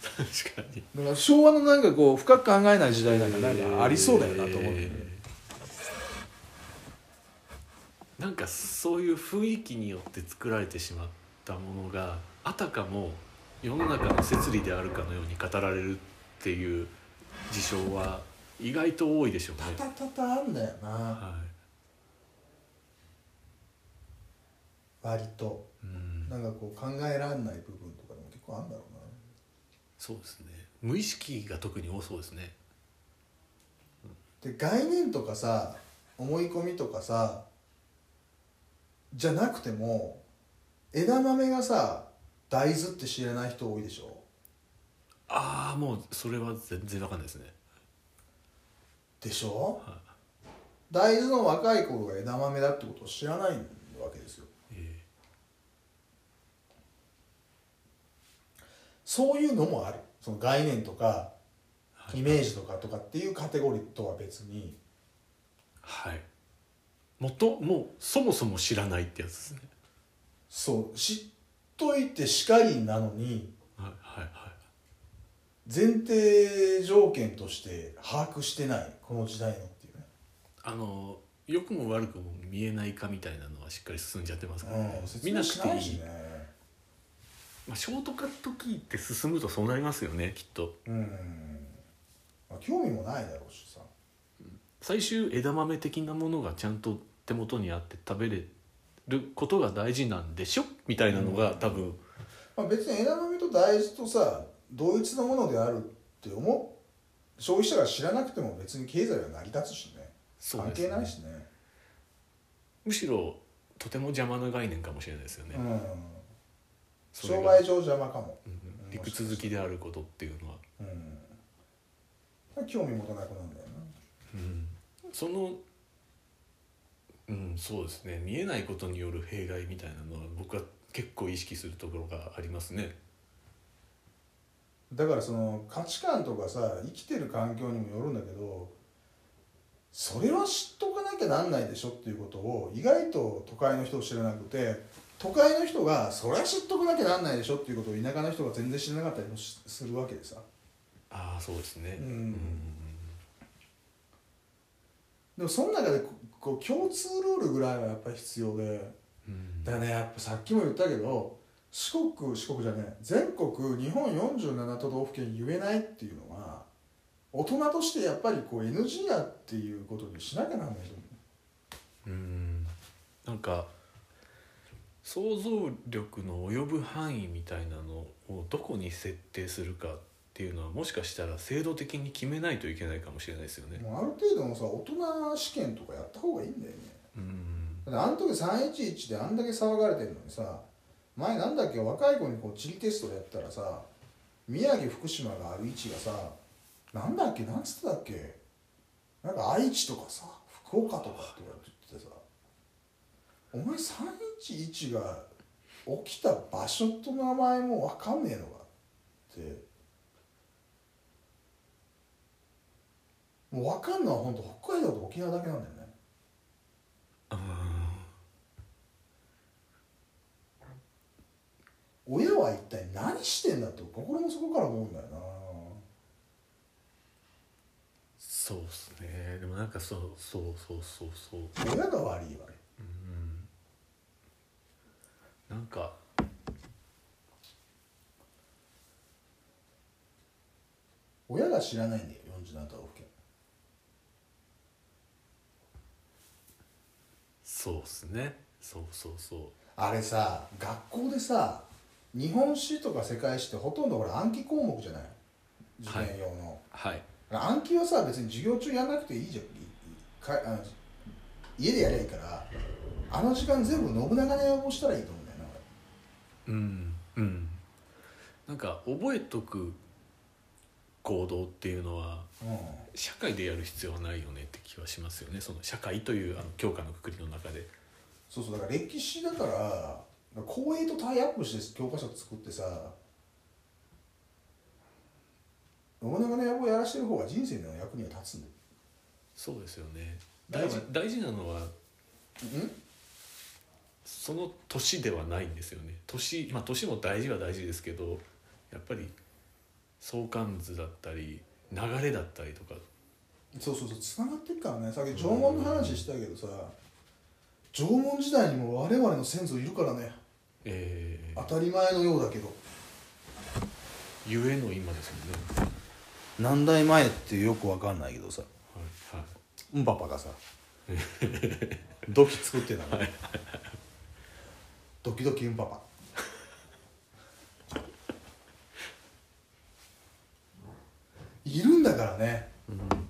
確かにだから昭和のなんかこう深く考えない時代なんかなんかありそうだよなと思って、えーなんかそういう雰囲気によって作られてしまったものがあたかも世の中の摂理であるかのように語られるっていう事象は意外と多いでしょうね。タタタタあんだよなは割と。い、うん。なんかこう考えられない部分とかでも結構あるんだろうな。そうですね。無意識が特に多そうですね。で概念とかさ思い込みとかさじゃなくても枝豆がさ大豆って知らない人多いでしょ？ああもうそれは全然わかんないですね。でしょ？はい。大豆の若い頃が枝豆だってことを知らないわけですよえそういうのもある。その概念とかはい。イメージとかとかっていうカテゴリーとは別に。はい。もともうそもそも知らないってやつですね。そう。知っといてしかりなのにはいはいはい。前提条件として把握してない。この時代のっていうね。あの良くも悪くも見えないかみたいなのはしっかり進んじゃってますからね。うん、な明しくていい、ねまあ、ショートカットキーって進むとそうなりますよねきっと。うん、まあ、興味もないだろうしさ。最終枝豆的なものがちゃんと手元にあって食べれることが大事なんでしょ？みたいなのが多分、まあ、別に枝豆と大豆とさ同一のものであるって思う消費者が知らなくても別に経済は成り立つしね。関そうですね。係ないしね。むしろとても邪魔な概念かもしれないですよね、うん商売上邪魔かも、うん理屈好きであることっていうのは、うん、興味持たなくなるんだようん、そのうんそうですね。見えないことによる弊害みたいなのは僕は結構意識するところがありますね。なだからその価値観とかさ生きてる環境にもよるんだけどそれは知っとかなきゃなんないでしょっていうことを意外と都会の人を知らなくて都会の人がそれは知っとかなきゃなんないでしょっていうことを田舎の人が全然知らなかったりもしするわけでさ。ああそうですね。うん。でもその中でここう共通ルールぐらいはやっぱり必要で。うん。だねやっぱさっきも言ったけど四国四国じゃねえ全国日本47都道府県言えないっていうのは大人としてやっぱりこう NG やっていうことにしなきゃなんないと思うん。なんか想像力の及ぶ範囲みたいなのをどこに設定するかっていうのはもしかしたら制度的に決めないといけないかもしれないですよねう。もうある程度のさ大人試験とかやった方がいいんだよねうんあの時311であんだけ騒がれてるのにさ前なんだっけ若い子にこう地理テストやったらさ宮城福島がある位置がさなんだっけなんつってたっけなんか愛知とかさ福岡とかって言われてお前311が起きた場所と名前も分かんねえのかって。もう分かんのは本当北海道と沖縄だけなんだよね。親は一体何してんだって心の底から思うんだよな。そうですね。でもなんかそうそうそうそう。そう親が悪いわね。うんなんか親が知らないんだよ47都道府県。そうっすね。そうそうそう。あれさ学校でさ日本史とか世界史ってほとんどほら暗記項目じゃない？受験用の、はい、はい。暗記はさ別に授業中やらなくていいじゃん。かあの家でやりゃいいからあの時間全部信長の予防したらいいと思う。うん。うん。なんか覚えとく行動っていうのは俺社会でやる必要はないよねって気はしますよね。その社会というあの教科のくくりの中で。そうそうだから歴史だから公営とタイアップして教科書作ってさ信長の野望やらしてる方が人生の役には立つんだよ。そうですよね。大事大事なのはうん？その年ではないんですよね。年まあ年も大事は大事ですけどやっぱり相関図だったり流れだったりとか。そうそうそう。つながってるからね。さっき縄文の話したけどさ縄文時代にも我々の先祖いるからね。えー当たり前のようだけど。ゆえの今ですよね。何代前ってよくわかんないけどさ。はいはい。うんパパがさドキ作ってたの、ドキドキうんパパ。いるんだからね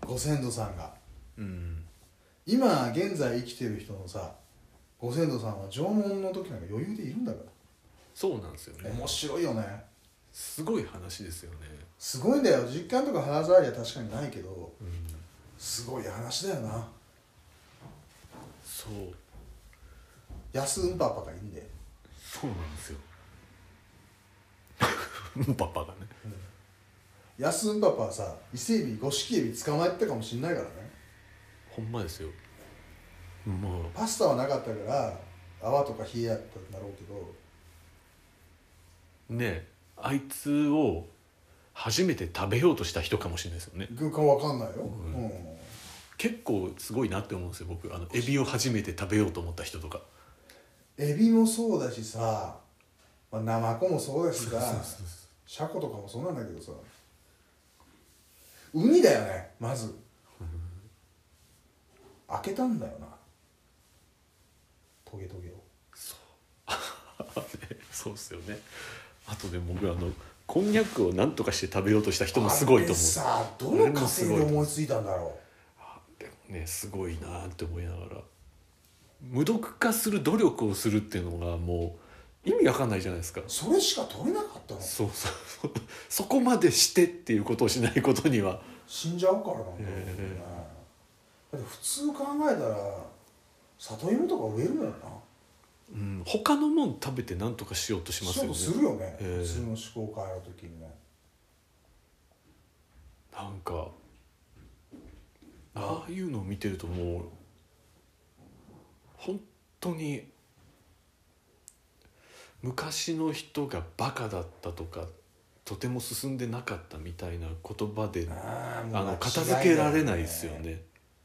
ご先祖さんが。うん。今現在生きてる人のさご先祖さんは縄文の時なんか余裕でいるんだかそうなんですよらね。面白いよね。すごい話ですよね。すごいんだよ。実感とか肌触りは確かにないけどうん。すごい話だよな。そう。安うんパパがいいんでそうなんですよ。パパがね。安うんパパはさ伊勢海老五色エビ捕まえてたかもしんないからね。ほんまですよ。もうパスタはなかったから泡とか冷えやったんだろうけど。ねあいつを初めて食べようとした人かもしれないですよね。軍艦わかんないよ、ううんん。結構すごいなって思うんですよ僕。あのエビを初めて食べようと思った人とかエビもそうだしさ、まあ、ナマコもそうだしさそうそうそうシャコとかもそうなんだけどさウニだよねまず。開けたんだよな。トゲトゲを。そう。ですよね。あとで僕あのこんにゃくを何とかして食べようとした人もすごいと思う。あれさどの家もすごい庭で思いついたんだろあでもねすごいなって思いながら無毒化する努力をするっていうのがもう意味わかんないじゃないですか。うそれしか取れなかったの？そうそう。そ うそこまでしてっていうことをしないことには。死んじゃうからなんだねへだって普通考えたら里芋とか植えるもんな。うん、他のもん食べて何とかしようとしますよね。するよね、ええ。普通の思考変える時にね。なんかああいうのを見てるともう本当に昔の人がバカだったとかとても進んでなかったみたいな言葉であの片付けられないですよね。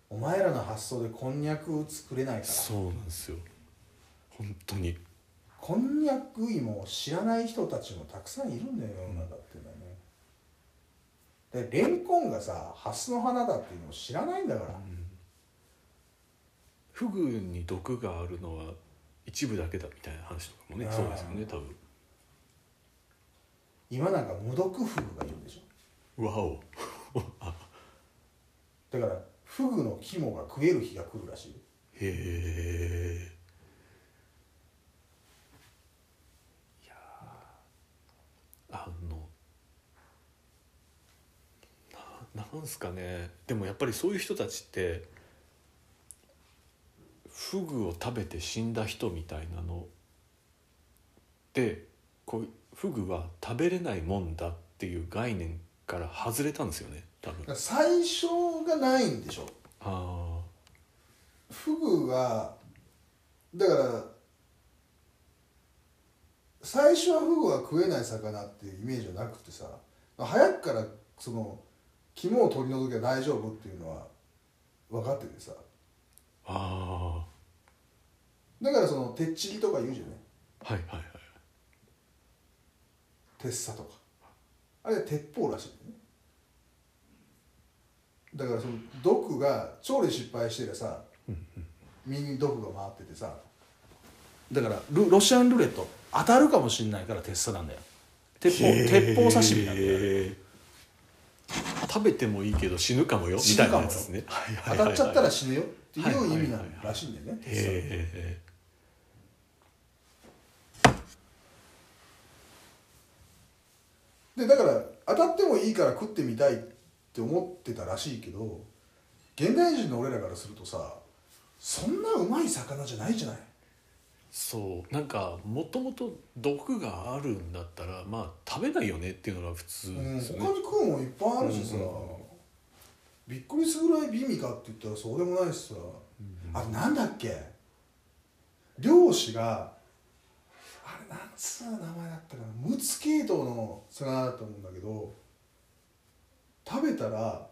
お前らの発想でこんにゃく作れないから。そうなんですよ。本当に。こんにゃく芋を知らない人たちもたくさんいるんだよ世の中っていうのはね。でレンコンがさハスの花だっていうのを知らないんだから、フグに毒があるのは一部だけだみたいな話とかもねそうですよね多分。今なんか無毒フグがいるでしょ。わお。あ だからフグの肝が食える日が来るらしい。よへえ。いやー。あのななんすかね。でもやっぱりそういう人たちってフグを食べて死んだ人みたいなのでこうフグは食べれないもんだっていう概念から外れたんですよね多分。最初がないんでしょ。あフグがだから最初はフグは食えない魚っていうイメージはなくてさ早くからその肝を取り除けば大丈夫っていうのは分かっててさああだからそのてっちりとか言うじゃない？あはいはいはい。鉄砂とか。あれは鉄砲らしいね。だからその毒が調理失敗してりゃさ身に毒が回っててさだからルロシアンルーレット当たるかもしれないから鉄砂なんだよ。鉄砲鉄砲刺身なんだよ。食べてもいいけど死ぬかもよみたいな死ぬかもよ。やつですね当たっちゃったら死ぬよっていうはいはいはい意味なんらしいんだよね鉄砂へでだから当たってもいいから食ってみたいって思ってたらしいけど現代人の俺らからするとさそんなうまい魚じゃないじゃない？そう。なんかもともと毒があるんだったらまあ食べないよねっていうのが普通うん、他に食うもんいっぱいあるしさ、うんうんうんびっくりするぐらい美味かって言ったらそうでもないしさ、あれなんだっけ？漁師があれなんつう名前だったかな？ムツ系統の魚だと思うんだけど食べたら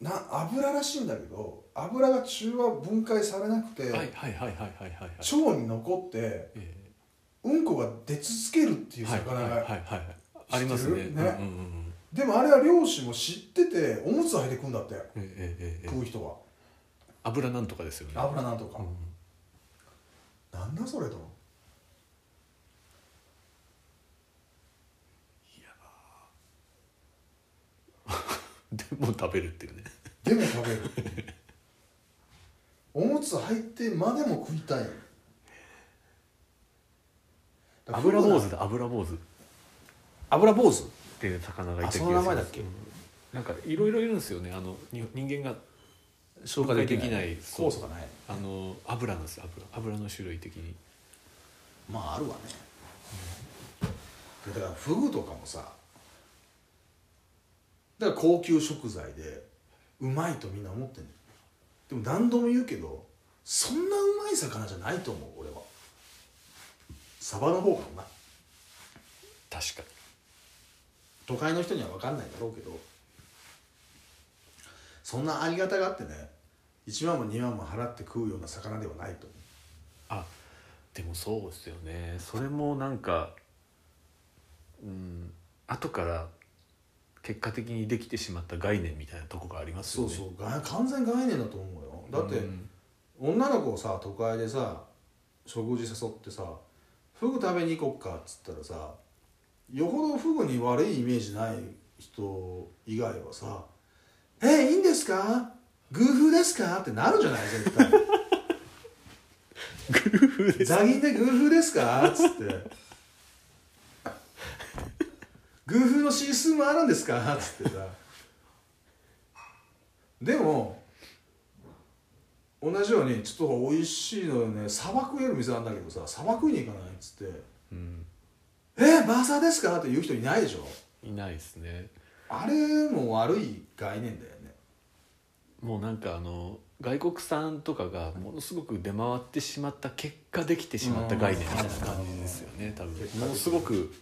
な油らしいんだけど油が中和分解されなくて、はいはいはいはいはいはい。はい腸に残ってえうんこが出続けるっていう魚が、ありますね。ね。うんうんうんでもあれは漁師も知ってておむつ履いて食うんだって。ええ食う人は。油なんとかですよね。油なんとか、うん。なんだそれと。でも食べるっていうね。でも食べる。おむつ履いてまでも食いたい。油坊主だ油坊主。っ油坊主？ていう魚がいた気がしあその名前だっけ？ますうん。なんかいろいろいるんですよね。あのに人間が消化できない。酵素がない。あの油なんです油。油の種類的に。まああるわね、だからフグとかもさだから高級食材でうまいとみんな思ってんのでも何度も言うけどそんなうまい魚じゃないと思う俺は。サバの方かもな。確かに都会の人には分かんないだろうけどそんなありがたがってね1万も2万も払って食うような魚ではないと。思あでもそうですよね。それもなんかうん後から結果的にできてしまった概念みたいなとこがありますよね。そうそう。が完全概念だと思うよ。だって、うん。女の子をさ都会でさ食事誘ってさフグ食べに行こっかっつったらさよほどフグに悪いイメージない人以外はさ「えいいんですか？グーフーですか?」ってなるじゃない絶対。グーフーザギンでグーフーですか？っつって。グーフーのシースーもあるんですか？っつってさ。でも同じようにちょっと美味しいのよね砂漠える店なんだけどさ砂漠に行かない？っつって。うん「えバーサーですか?」って言う人いないでしょ？いないですね。あれも悪い概念だよね。もうなんかあの外国産とかがものすごく出回ってしまった結果できてしまった概念みたいな感じですよね多分。ものすごく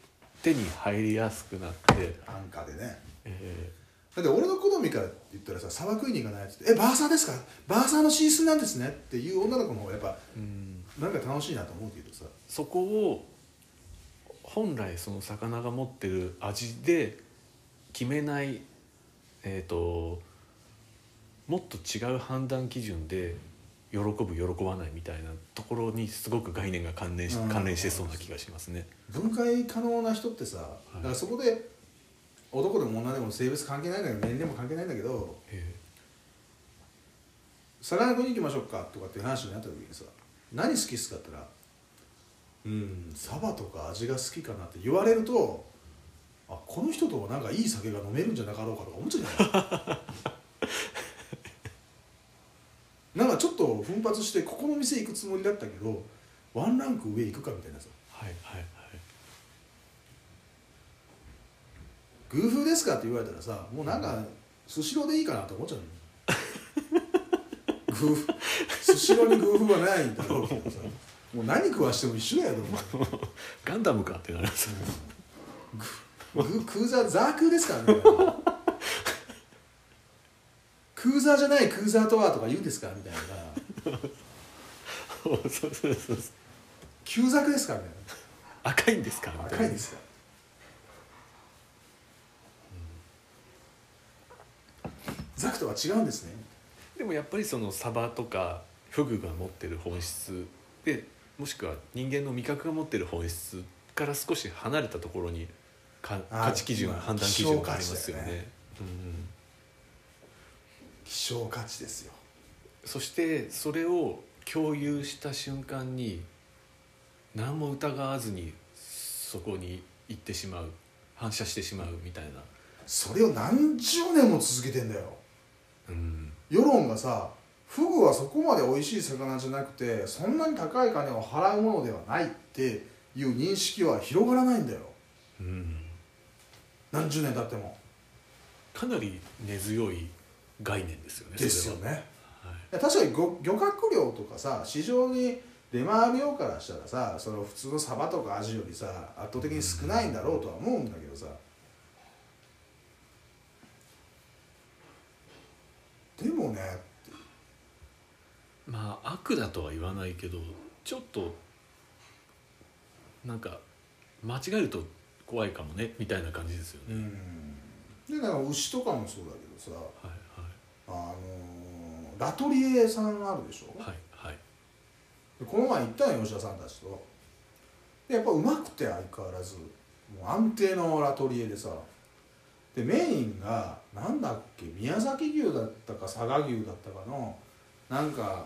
手に入りやすくなって、安価でね。えだって俺の好みから言ったらさ砂漠に行かないっつって「えバーサーですか？バーサーのシースーなんですね」っていう女の子の方がやっぱーうん。なんか楽しいなと思うけどさ。そこを本来その魚が持ってる味で決めないえっ、ともっと違う判断基準で喜ぶ喜ばないみたいなところにすごく概念が関連しうん。関連してそうな気がしますね。分解可能な人ってさ、だからそこで男でも女でも性別関係ないんだけど年齢も関係ないんだけどえ。魚食いに行きましょうかとかっていう話になった時にさ何好きっすかって言ったら「うんサバとか味が好きかな」って言われるとあこの人となんかいい酒が飲めるんじゃなかろうかとか思っちゃうじゃない？なんかちょっと奮発してここの店行くつもりだったけどワンランク上行くかみたいなさ。はいはいはい。グーフーですかって言われたらさもうなんかスシローでいいかなと思っちゃうの。グーフ。スシローにグーフーはないんだろうけどさもう何食わしても一緒だよお前。ガンダムかってなりますグクーザーザークーですからね。クーザーじゃないクーザーとはとか言うんですかみたいな。そうそうそうそう。旧ザクですからね。赤いんですか赤いですかザクとは違うんですね。でもやっぱりそのサバとかフグが持ってる本質でもしくは人間の味覚が持ってる本質から少し離れたところに価値基準まあ判断基準がありますよね。よねうん希少価値ですよ。そしてそれを共有した瞬間に何も疑わずにそこに行ってしまう反射してしまうみたいな、それを何十年も続けてんだよ。うん、世論がさフグはそこまで美味しい魚じゃなくてそんなに高い金を払うものではないっていう認識は広がらないんだよ。うん、何十年経っても。かなり根強い概念ですよねですよね。は。はい。や確かに漁漁獲量とかさ市場に出回る量からしたらさその普通のサバとかアジよりさ圧倒的に少ないんだろうとは思うんだけどさ。でもねまあ悪だとは言わないけどちょっとなんか間違えると怖いかもねみたいな感じですよね、うん。でなんか牛とかもそうだけどさはいあのーラトリエさんあるでしょ、はいはい。はいでこの前行ったのよ吉田さんたちと。でやっぱうまくて相変わらず。もう安定のラトリエでさ。でメインがなんだっけ宮崎牛だったか佐賀牛だったかのなんか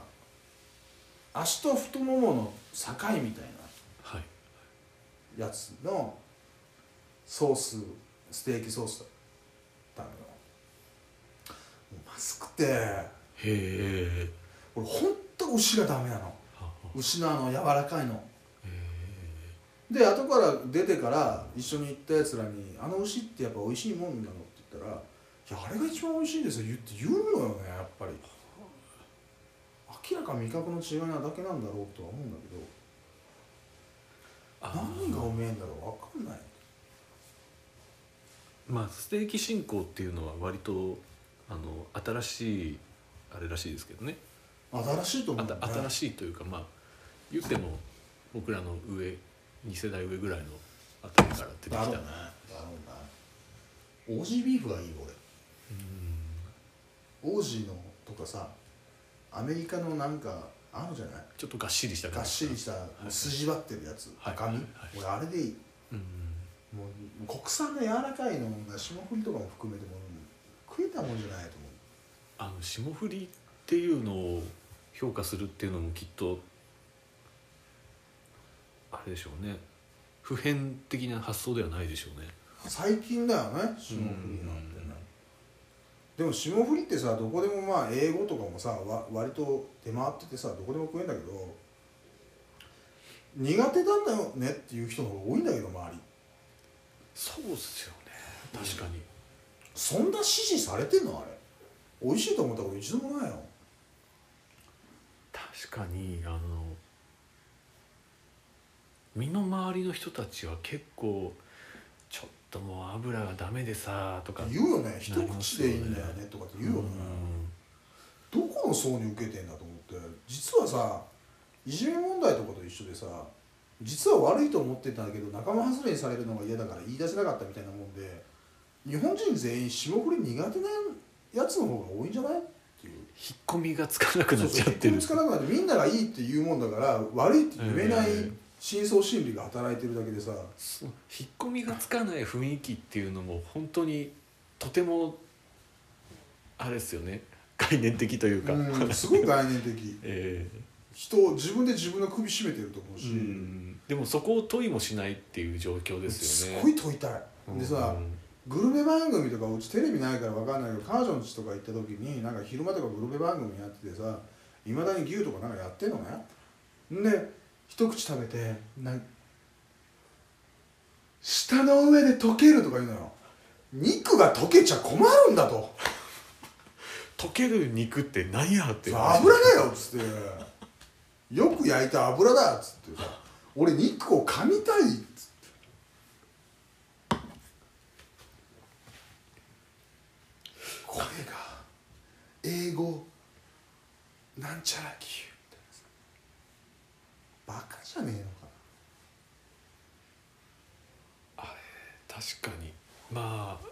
足と太ももの境みたいはい。なやつのソースステーキソースだったの。よもうまずくて。へえ。俺ほんと牛がダメなの。牛のあの柔らかいの。へで後から出てから一緒に行ったやつらに「あの牛ってやっぱ美味しいもんなの?」って言ったら「いやあれが一番美味しいですよ」言って言うのよねやっぱり明らか味覚の違いなだけなんだろうとは思うんだけどあ何がうめえんだろう分かんない。まあステーキ進行っていうのは割とあの新しいあれらしいですけどね。新しいと思あうね。た新しいというかまあ言っても僕らの上2世代上ぐらいのあたりから出てきた。だろうね。だろうなオージービーフがいいよ俺。オージーのとかさアメリカのなんかあるじゃない？ちょっとがっしりしたがっしりした筋張ってるやつ。はい。赤身、はい。俺あれでいい。うんもう国産の柔らかいのが霜降りとかも含めても食えたもんじゃないと思う。あの霜降りっていうのを評価するっていうのもきっとあれでしょうね。普遍的な発想ではないでしょうね。最近だよね霜降りなんて。ねでも霜降りってさどこでもまあ英語とかもさわ割と出回っててさどこでも食えんだけど苦手なんだよねっていう人の方が多いんだけど周り。そうっすよね。確かに、そんな支持されてんの？あれ。美味しいと思ったこと一度もないよ。確かにあの身の回りの人たちは結構ともう油がダメでさとか。言うよね。一口でいいんだよねとかって言うよね、どこの層に受けてんだと思って。実はさいじめ問題とかと一緒でさ実は悪いと思ってたんだけど仲間外れにされるのが嫌だから言い出せなかったみたいなもんで日本人全員霜降り苦手なやつの方が多いんじゃない？っていう。引っ込みがつかなくなっちゃってる。そうそう結局つかなくなってみんながいいって言うもんだから悪いって言えないええ深層心理が働いてるだけでさ引っ込みがつかない雰囲気っていうのも本当にとてもあれですよね。概念的というか、うんすごい概念的。え人を自分で自分の首絞めてると思うえし、うん。でもそこを問いもしないっていう状況ですよね。すごい問いたい、でさ、うん。グルメ番組とかうちテレビないから分かんないけど彼女の家とか行った時になんか昼間とかグルメ番組やっててさいまだに牛とかなんかやってんのね。んで一口食べてなん舌の上で溶けるとか言うのよ。肉が溶けちゃ困るんだと。溶ける肉って何やって油だよっつって。よく焼いた油だっつってさ。俺肉を噛みたいっつって。これが英語なんちゃら牛みたいなさバカじゃねえのか。確かに。まあ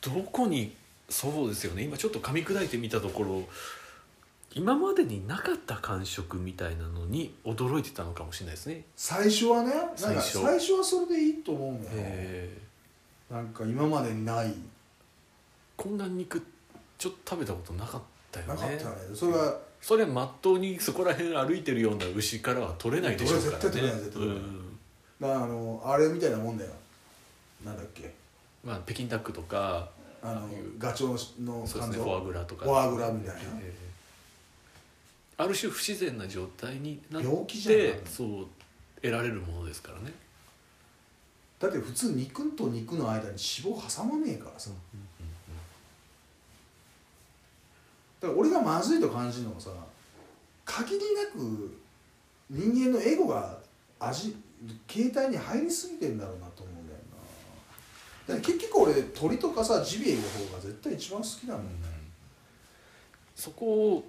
どこにそうですよね。今ちょっと噛み砕いてみたところ今までになかった感触みたいなのに驚いてたのかもしれないですね。最初はねなんか最初。最初はそれでいいと思うんだよ、え。なんか今までにない。ーこんな肉ちょっと食べたことなかったよね。なかったね。それがそれはまっとうにそこら辺歩いてるような牛からは取れないでしょうからね。絶対取れない絶対取れないうんだからあのあれみたいなもんだよ。なんだっけ？まあ北京ダックとかあのガチョウのそうですねフォアグラとかフォアグラみたいな。えーある種不自然な状態になっ病気じゃんてそう得られるものですからね。だって普通肉と肉の間に脂肪挟まねえからさだから俺がまずいと感じるのもさ限りなく人間のエゴが味形態に入りすぎてんだろうなと思うんだよなだから結局俺鳥とかさジビエの方が絶対一番好きなんだよねそこを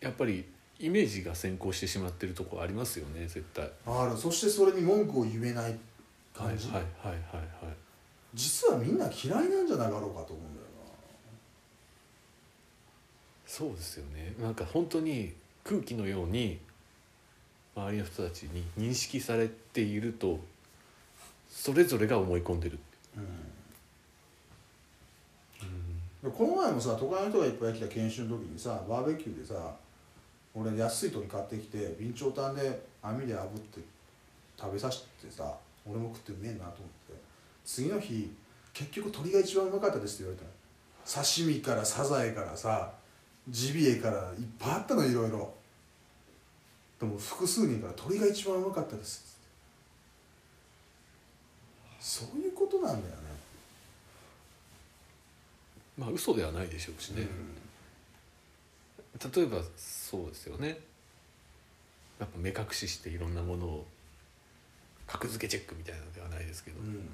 やっぱりイメージが先行してしまってるところありますよね絶対。あるそしてそれに文句を言えないはい感じ、はいはいはいはい。実はみんな嫌いなんじゃなかろうかと思うんだよそうですよね。なんか本当に空気のように周りの人たちに認識されているとそれぞれが思い込んでる、な、でこの前もさ都会の人がいっぱい来た研修の時にさバーベキューでさ俺安い鳥買ってきて備長炭で網で炙って食べさせてさ俺も食ってうめえなと思って次の日結局鳥が一番うまかったですって言われた刺身からサザエからさジビエからいっぱいあったのいろいろ。でも複数人から鳥が一番うまかったです。そういうことなんだよね。まあ嘘ではないでしょうしね、例えばそうですよね。やっぱ目隠ししていろんなものを格付けチェックみたいなのではないですけど、うん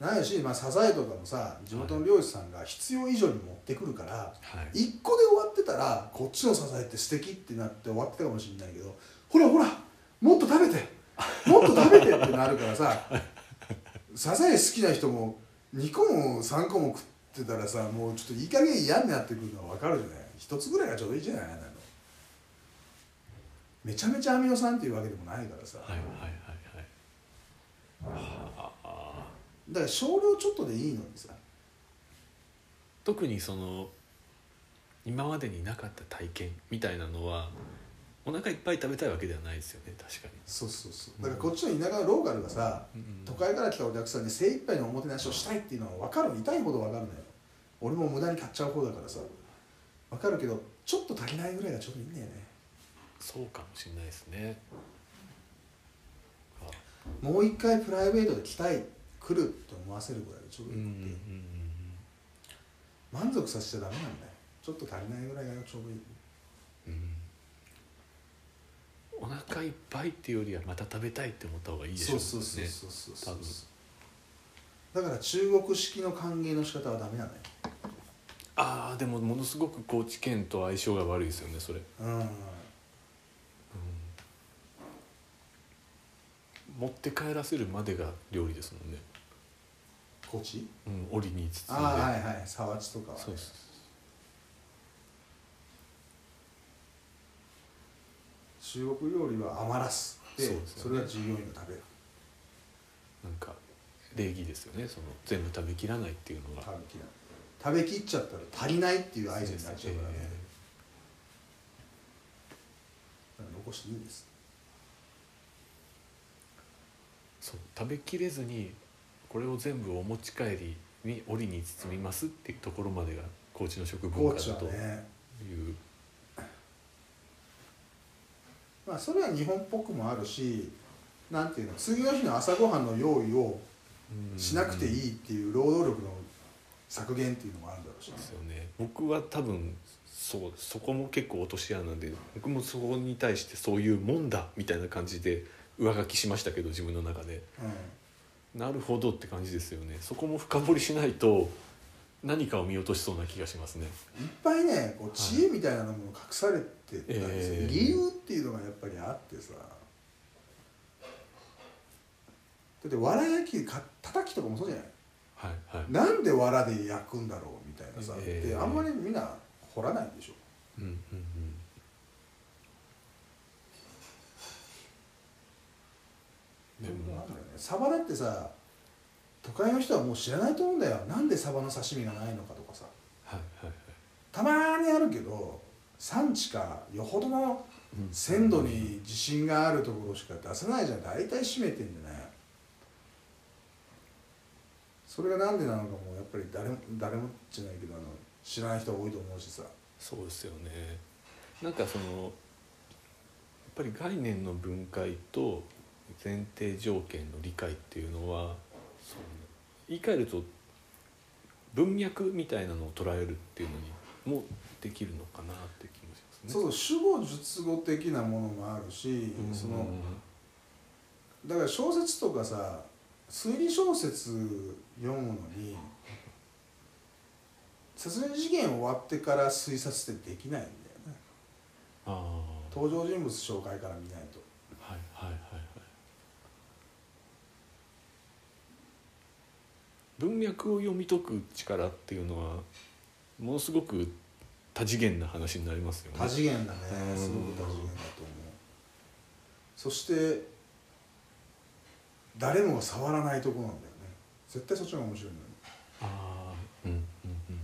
ないし、まあ、サザエとかもさ地元の漁師さんが必要以上に持ってくるから、はい。一個で終わってたらこっちのサザエって素敵ってなって終わってたかもしれないけどほらほらもっと食べてもっと食べてってなるからさ サザエ好きな人も2個も3個も食ってたらさもうちょっといい加減嫌になってくるのは分かるじゃない？一つぐらいがちょうどいい？じゃないのめちゃめちゃアミノ酸っていうわけでもないからさ、はいはいはいはい。はあだから少量ちょっとでいいのにさ。特にその今までになかった体験みたいなのはお腹いっぱい食べたいわけではないですよね確かに、そうそうそう。だからこっちの田舎のローカルがさ、都会から来たお客さんに精一杯のおもてなしをしたいっていうのは分かる痛いほど分かるのよ。俺も無駄に買っちゃう方だからさ。分かるけどちょっと足りないぐらいがちょうどいいんだよね。そうかもしれないですね。あもう一回プライベートで来たい来るって思わせるぐらいがちょうどいいう。んうんうんって、満足させちゃダメなんだよ。ちょっと足りないぐらいがちょうどいい。うん。うんお腹いっぱいっていうよりはまた食べたいって思った方がいいでしょそううそうそうねそうそうそう。だから中国式の歓迎の仕方はダメなのよ。ああでもものすごく高知県と相性が悪いですよねそれ、うん。持って帰らせるまでが料理ですもんね、こっち？うん、折りに包んで。ああはいはい。沢地とかはね。そうです中国料理は余らすでそうですよね。それは従業員が食べる。なんか礼儀ですよね。その全部食べきらないっていうのが。食べきらない食べきっちゃったら足りないっていう合図になっちゃうからね、だから残していいんです。そう食べきれずにこれを全部お持ち帰りに折りに包みますっていうところまでが高知の食文化だという、はね。まあそれは日本っぽくもあるしなんていうの次の日の朝ごはんの用意をうんしなくていいっていう労働力の削減っていうのもあるだろうしね。ですよね。僕は多分そうそこも結構落とし穴で僕もそこに対してそういうもんだみたいな感じで上書きしましたけど自分の中で。うなるほどって感じですよね。そこも深掘りしないと何かを見落としそうな気がしますね。ん、いっぱいねこう知恵みたいなもの隠されてたんですよ、ええ。理由っていうのがやっぱりあってさ。だってわら焼きか叩きとかもそうじゃない？はいはい。なんで藁で焼くんだろうみたいなさ、ええ。であんまりみんな掘らないでしょ。うんうんうん。でもサバだってさ都会の人はもう知らないと思うんだよ。なんでサバの刺身がないのかとかさ。はいはいはい。たまにあるけど産地かよほどの鮮度に自信があるところしか出せないじゃん。大体閉めてんじゃないそれがなんでなのかもやっぱり誰も誰もじゃないけどあの知らない人が多いと思うしさ。そうですよね。なんかそのやっぱり概念の分解と前提条件の理解っていうのは言い換えると文脈みたいなのを捉えるっていうのにもできるのかなって気もしますね。そう主語述語的なものもあるし、うんそのだから小説とかさ推理小説読むのに殺人事件終わってから推察ってできないんだよね。登場人物紹介から見ないとはいはいはいはい文脈を読み解く力っていうのはものすごく多次元な話になりますよね。多次元だねうん。すごく多次元だと思うそして誰もが触らないとこなんだよね。絶対そっちの方が面白いんだああうんうんうん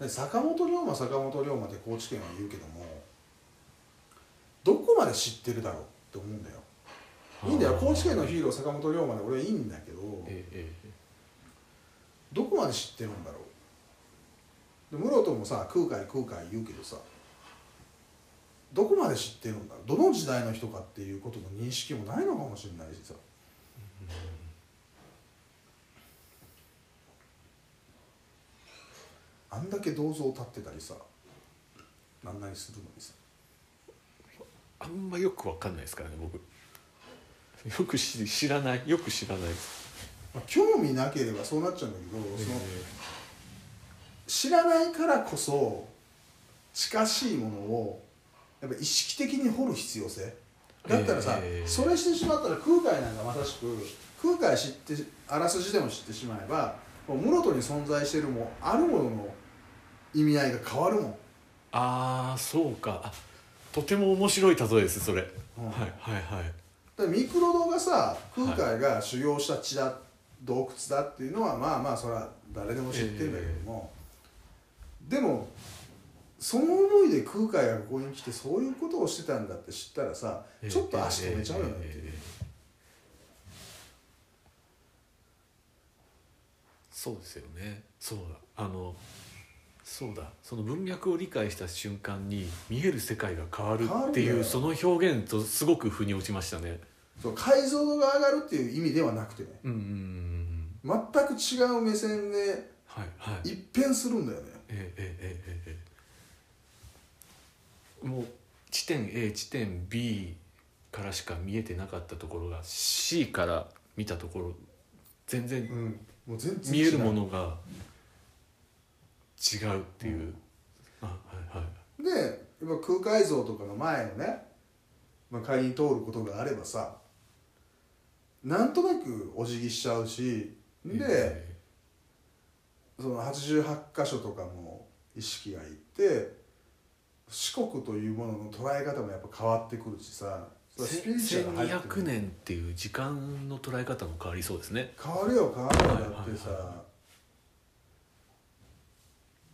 で坂本龍馬坂本龍馬って高知県は言うけどもどこまで知ってるだろうって思うんだよ。うんいいんだよ。高知県のヒーロー坂本龍馬で。俺はいいんだけどえええどこまで知ってるんだろう。で室戸もさ空海空海言うけどさどこまで知ってるんだろう。どの時代の人かっていうことの認識もないのかもしれないしさ。あんだけ銅像立ってたりさなんなりするのにさ。あんまよくわかんないですからね僕よく知知らないよく知らない。興味なければそうなっちゃうんだけど、その知らないからこそ近しいものをやっぱ意識的に掘る必要性。だったらさ、えーそれしてしまったら空海なんかまさしく空海知ってあらすじでも知ってしまえば室戸に存在してるもあるものの意味合いが変わるもん、ああそうか。あとても面白い例えですそれ、うん。はいはいはいミクロドがさ空海が修行した地だ、洞窟だっていうのはまあまあそれは誰でも知ってるんだけども、でもその思いで空海がここに来てそういうことをしてたんだって知ったらさええちょっと足止めちゃうよねっていう、ええそうですよね。そうだ。あのそうだ。その文脈を理解した瞬間に見える世界が変わるっていうその表現とすごく腑に落ちましたねそ解像度が上がるっていう意味ではなくてね、うんうんうん、全く違う目線で一変するんだよね。はいはい、ええええ。もう地点 A 地点 B からしか見えてなかったところが C から見たところ全然,、うん、もう全然見えるものが違うっていう。うん、あはいはい、でやっぱ空海像とかの前のね、まあ、仮に通ることがあればさなんとなくお辞儀しちゃうしで、えその88箇所とかも意識がいって四国というものの捉え方もやっぱ変わってくるしさそれはスピリチュアルが入ってく1200る年っていう時間の捉え方も変わりそうですね。変わるよ変わるよはいだってさ、はいは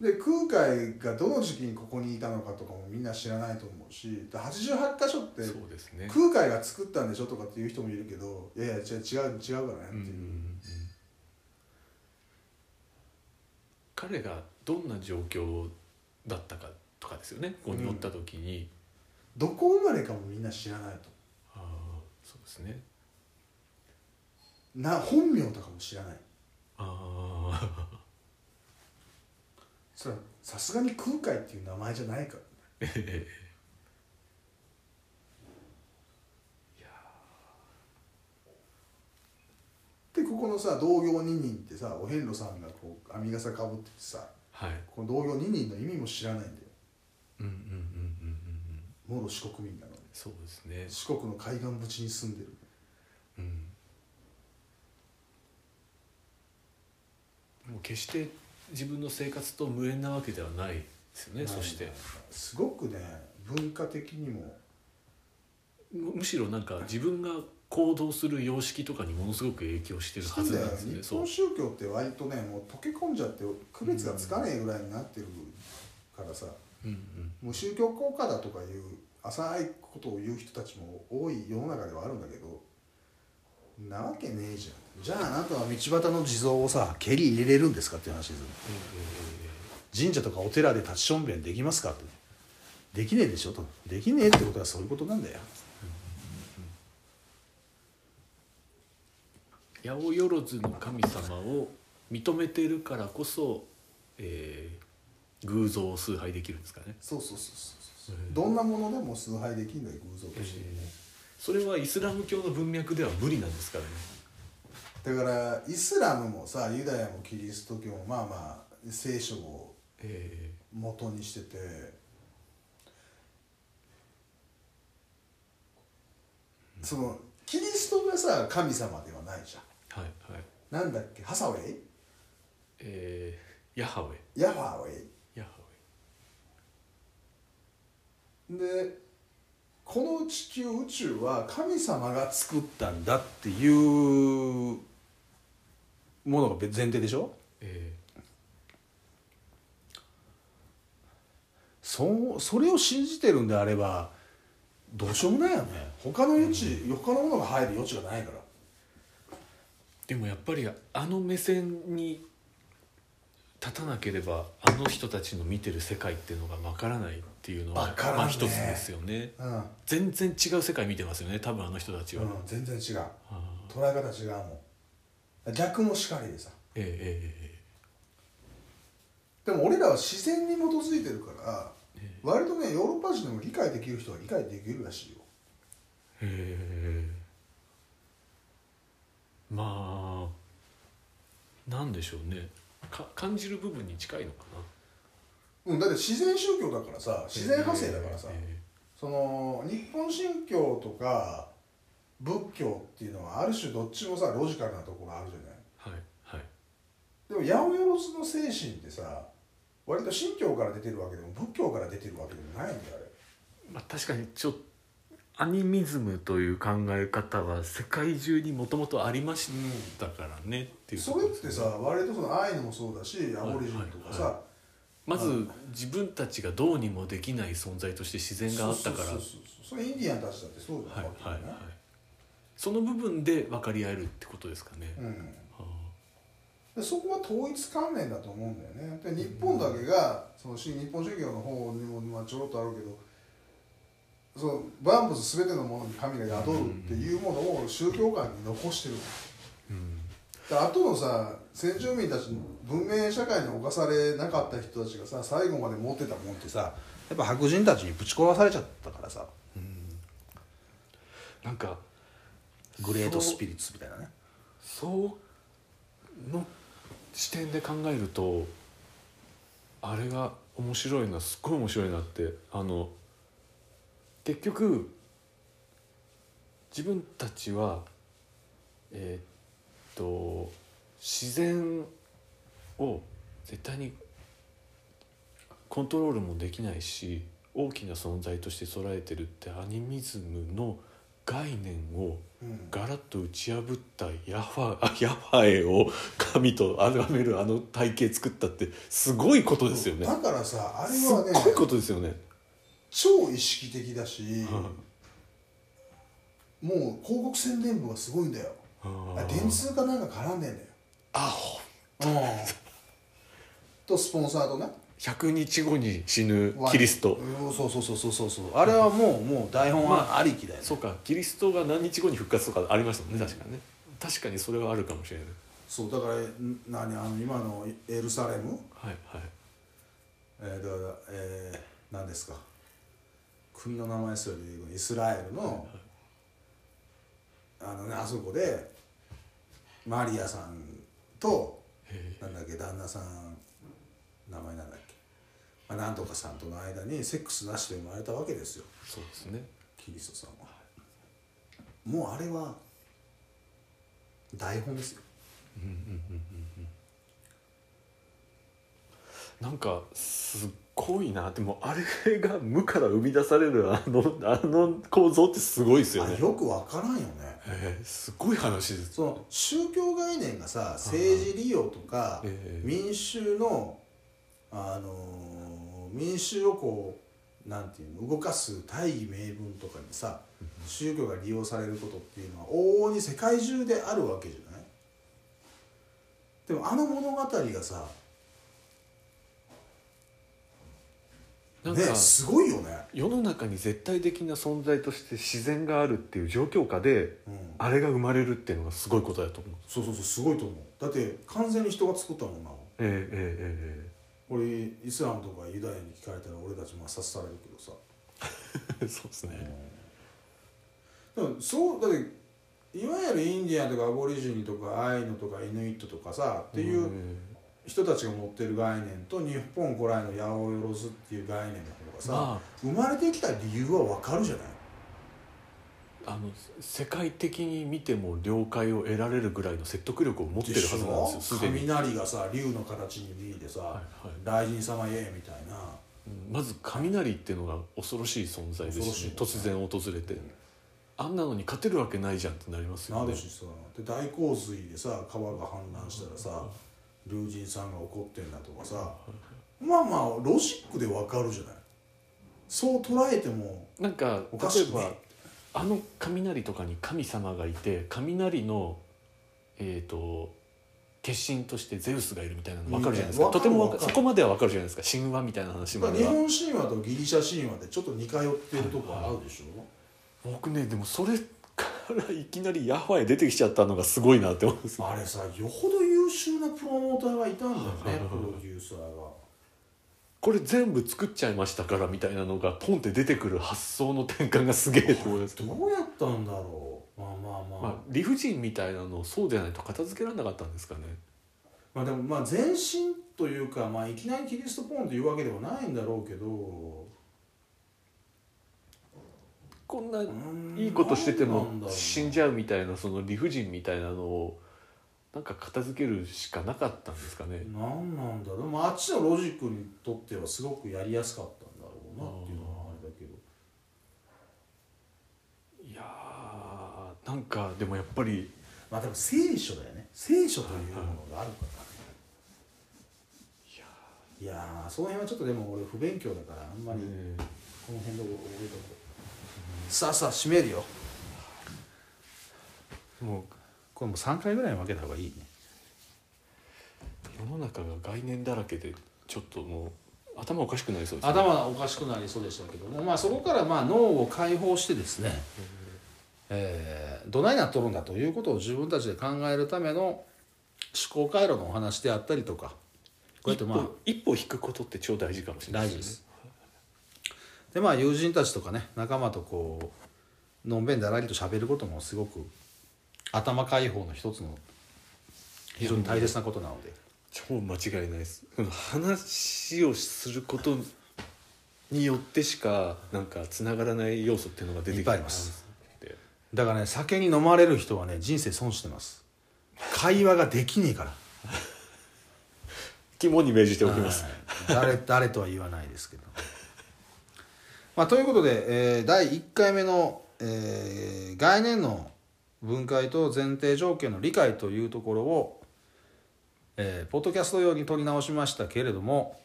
で空海がどの時期にここにいたのかとかもみんな知らないと思うしで88箇所って空海が作ったんでしょとかっていう人もいるけどいやいや違う違う違うからねっていう、うんうんうん。彼がどんな状況だったかとかですよね。ここにおった時に、どこ生まれかもみんな知らないと。ああそうですね。な本名とかも知らない。ああさすがに空海っていう名前じゃないから、いやでここのさ同業二人ってさお遍路さんがこう編み笠かぶっててさ、はい、この同業二人の意味も知らないんだよ。うんうんうんうんうんもろ四国民なのでそうですね。四国の海岸縁に住んでる。うん。もう決して自分の生活と無縁なわけではないですよねそして。すごくね文化的にも。むむしろなんか自分が行動する様式とかにものすごく影響してるはずなんですね日そう。本宗教って割とねもう溶け込んじゃって区別がつかねえぐらいになってるからさ、うんうん。もう宗教効果だとかいう浅いことを言う人たちも多い世の中ではあるんだけどなわけねえじゃん。じゃああなたは道端の地蔵をさ蹴り入れれるんですかっていう話ですよ。神社とかお寺で立ちしょんべんできますかって。できねえでしょとできねえってことはそういうことなんだよ。八百万の神様を認めているからこそ、えー偶像を崇拝できるんですかね。そうそうそうそうそう。どんなものでも崇拝できるんだよ偶像として、それはイスラム教の文脈では無理なんですからね。だからイスラムもさユダヤもキリスト教もまあまあ聖書をえ元にしてて。そのキリストがさ神様ではないじゃん。ーはいはい。なんだっけ？ハサウェイ？えーヤハウェヤハウェヤハイ。でこの地球宇宙は神様が作ったんだっていうものが前提でしょ？えそうそれを信じてるんであればどうしようもないよね。他の余地、他のものが入る余地がないから。ーでもやっぱりあの目線に立たなければあの人たちの見てる世界っていうのがわからないっていうのはわからんね。まあ一つですよね。うん、全然違う世界見てますよね多分あの人たちは、うん、全然違う。あ捉え方違うもん。逆もしかりでさーえええでも俺らは自然に基づいてるからええ。割とねヨーロッパ人でも理解できる人は理解できるらしいよ。えへえ。まあなんでしょうね。か感じる部分に近いのかな。うんだって自然宗教だからさ自然派生だからさ、えその日本神教とか仏教っていうのはある種どっちもさロジカルなところあるじゃない？えはいはい。でも八百万の精神ってさ割と神教から出てるわけでも仏教から出てるわけでもないんだよあれ。まあ、確かにちょっとアニミズムという考え方は世界中にもともとありましたからねっていうとそれってさ割とそのアイヌもそうだしアボリジンとかさ、はい。まず自分たちがどうにもできない存在として自然があったから。そうそうそう。そうそれインディアンたちだってそうじゃはいん、はいはい。その部分で分かり合えるってことですかね、うん。そこは統一観念だと思うんだよね。で日本だけがその新日本宗教の方にもまあちょろっとあるけどその万物全てのものに神が宿るっていうものを宗教観に残してる。あうんで後のさ先住民たちの文明社会に侵されなかった人たちがさ最後まで持ってたもんってさやっぱ白人たちにぶち殺されちゃったからさ。なんかグレートスピリッツみたいなね。そうの視点で考えるとあれが面白いなすっごい面白いなってあの結局自分たちはえーっと自然を絶対にコントロールもできないし大きな存在として捉えてるってアニミズムの概念をうん。ガラッと打ち破ったヤファあヤファエを神と崇めるあの体系作ったってすごいことですよね。だからさあれはねごいことですよね、超意識的だし、はもう広告宣伝部がすごいんだよ。ああ電通かなんか絡んでんだよ。あほとスポンサーとね。100日後に死ぬキリスト。うんそうそうそうそうそうそう。あれはもうもう台本はありきだよね、そうかキリストが何日後に復活とかありましたもんね確かにね。確かにそれはあるかもしれないそうだからん何あの今のエルサレム？はいはい。えー、だからえー、何ですか？国の名前すら出てくるイスラエルの、あのねあそこでマリアさんとへなんだっけ旦那さん名前なんだっけ、まあ、なんとかさんとの間にセックスなしで生まれたわけですよ。えそうですね。キリストさんは。もうあれは台本ですよ。うんうんうんうん。なんかすっごいな。でもあれが無から生み出されるあの あの構造ってすごいですよね。あよくわからんよね。えーすごい話です。その宗教概念がさ政治利用とかええ民衆のあのー民衆をこうなんていうの動かす大義名分とかにさ宗教が利用されることっていうのは往々に世界中であるわけじゃない？でもあの物語がさなんか、ねすごいよね、世の中に絶対的な存在として自然があるっていう状況下でうん、あれが生まれるっていうのがすごいことだと思う。そうそうそうすごいと思う。だって完全に人が作ったもんな。えええ俺イスラムとかユダヤに聞かれたら俺たち抹殺されるけどさ。えええそうですね。でもそうだっていわゆるインディアンとかアボリジニとかアイヌとかイヌイットとかさっていううん人たちが持ってる概念と日本古来の八百万っていう概念の方がさ、ま生まれてきた理由は分かるじゃない？ああの世界的に見ても了解を得られるぐらいの説得力を持ってるはずなんですよ雷がさ竜の形に見えてさ、はいはい。大臣様イエーみたいな。うんまず雷っていうのが恐ろしい存在ですし、ね、突然訪れて、あんなのに勝てるわけないじゃんってなりますよね。なるしさで大洪水でさ川が氾濫したらさ龍神さんが怒ってんだとかさまあまあロジックで分かるじゃない。そう捉えてもなんかおか例えばしくねあの雷とかに神様がいて雷のえっ、と化身としてゼウスがいるみたいなの分かるじゃないですか、とてもわかわかる。そこまでは分かるじゃないですか。神話みたいな話までは。日本神話とギリシャ神話でちょっと似通ってるとこあるでしょ、僕ねでもそれからいきなりヤハウェ出てきちゃったのがすごいなって思うんですよ。あれさよほど優秀なプロモーターがいたんだよねプロデューサーが。これ全部作っちゃいましたからみたいなのがポンって出てくる発想の転換がすげえと思います。けど、どうやったんだろう？まあまあまあ、まあ、理不尽みたいなのをそうでないと片付けられなかったんですかね。まあでもまあ前進というか、まあ、いきなりキリストポンというわけではないんだろうけど。こんなうんいいことしてても死んじゃうみたいなその理不尽みたいなのをなんか片付けるしかなかったんですかね。なんなんだろう、まあ、あっちのロジックにとってはすごくやりやすかったんだろうなっていうのはあれだけど。いやーなんかでもやっぱり。まあでも聖書だよね。聖書というものがあるからね。いやーその辺はちょっとでも俺不勉強だからあんまりねこの辺で覚えとこう。さあさあ締めるよ。もうこれもう3回ぐらいに分けた方がいいね。世の中が概念だらけでちょっともう頭おかしくなりそうですね。頭がおかしくなりそうでしたけども、まあ、そこからまあ脳を解放してですね、えーどないなっとるんだということを自分たちで考えるための思考回路のお話であったりとかこうやってまあ一歩引くことって超大事かもしれない大事です。でまあ友人たちとかね仲間とこうのんべんだらりと喋ることもすごく頭解放の一つの非常に大切なことなので。超間違いないです。うん話をすることによってしかなんかつながらない要素っていうのが出てきます。だからね酒に飲まれる人はね人生損してます。会話ができねえから。肝に銘じておきます、はい。誰誰とは言わないですけど。まあということで、えー第1回目の、えー概念の分解と前提条件の理解というところを、えーポッドキャスト用に取り直しましたけれども、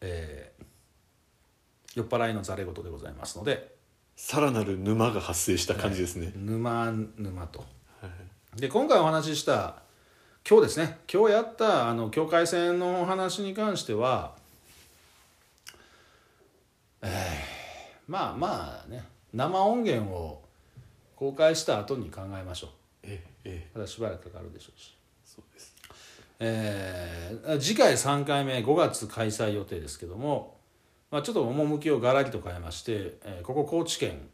えー酔っ払いのざれ言でございますのでさらなる沼が発生した感じですね、沼沼と。はい。で今回お話しした今日ですね。今日やったあの境界線のお話に関してはえーまあまあね生音源を公開した後に考えましょう。えええまだしばらくかかるでしょうし、そうです。えー次回3回目5月開催予定ですけども、まあ、ちょっと趣をがらりと変えまして、えーここ高知県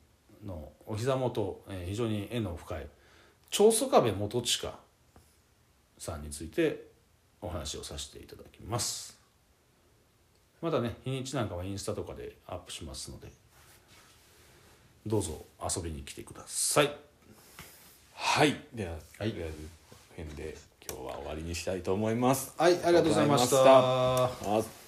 のお膝元、えー非常に縁の深い長宗我部元親さんについてお話をさせていただきます。またね日にちなんかはインスタとかでアップしますのでどうぞ遊びに来てください。はい。では、はい。とりあえずこの辺で今日は終わりにしたいと思います。はいありがとうございました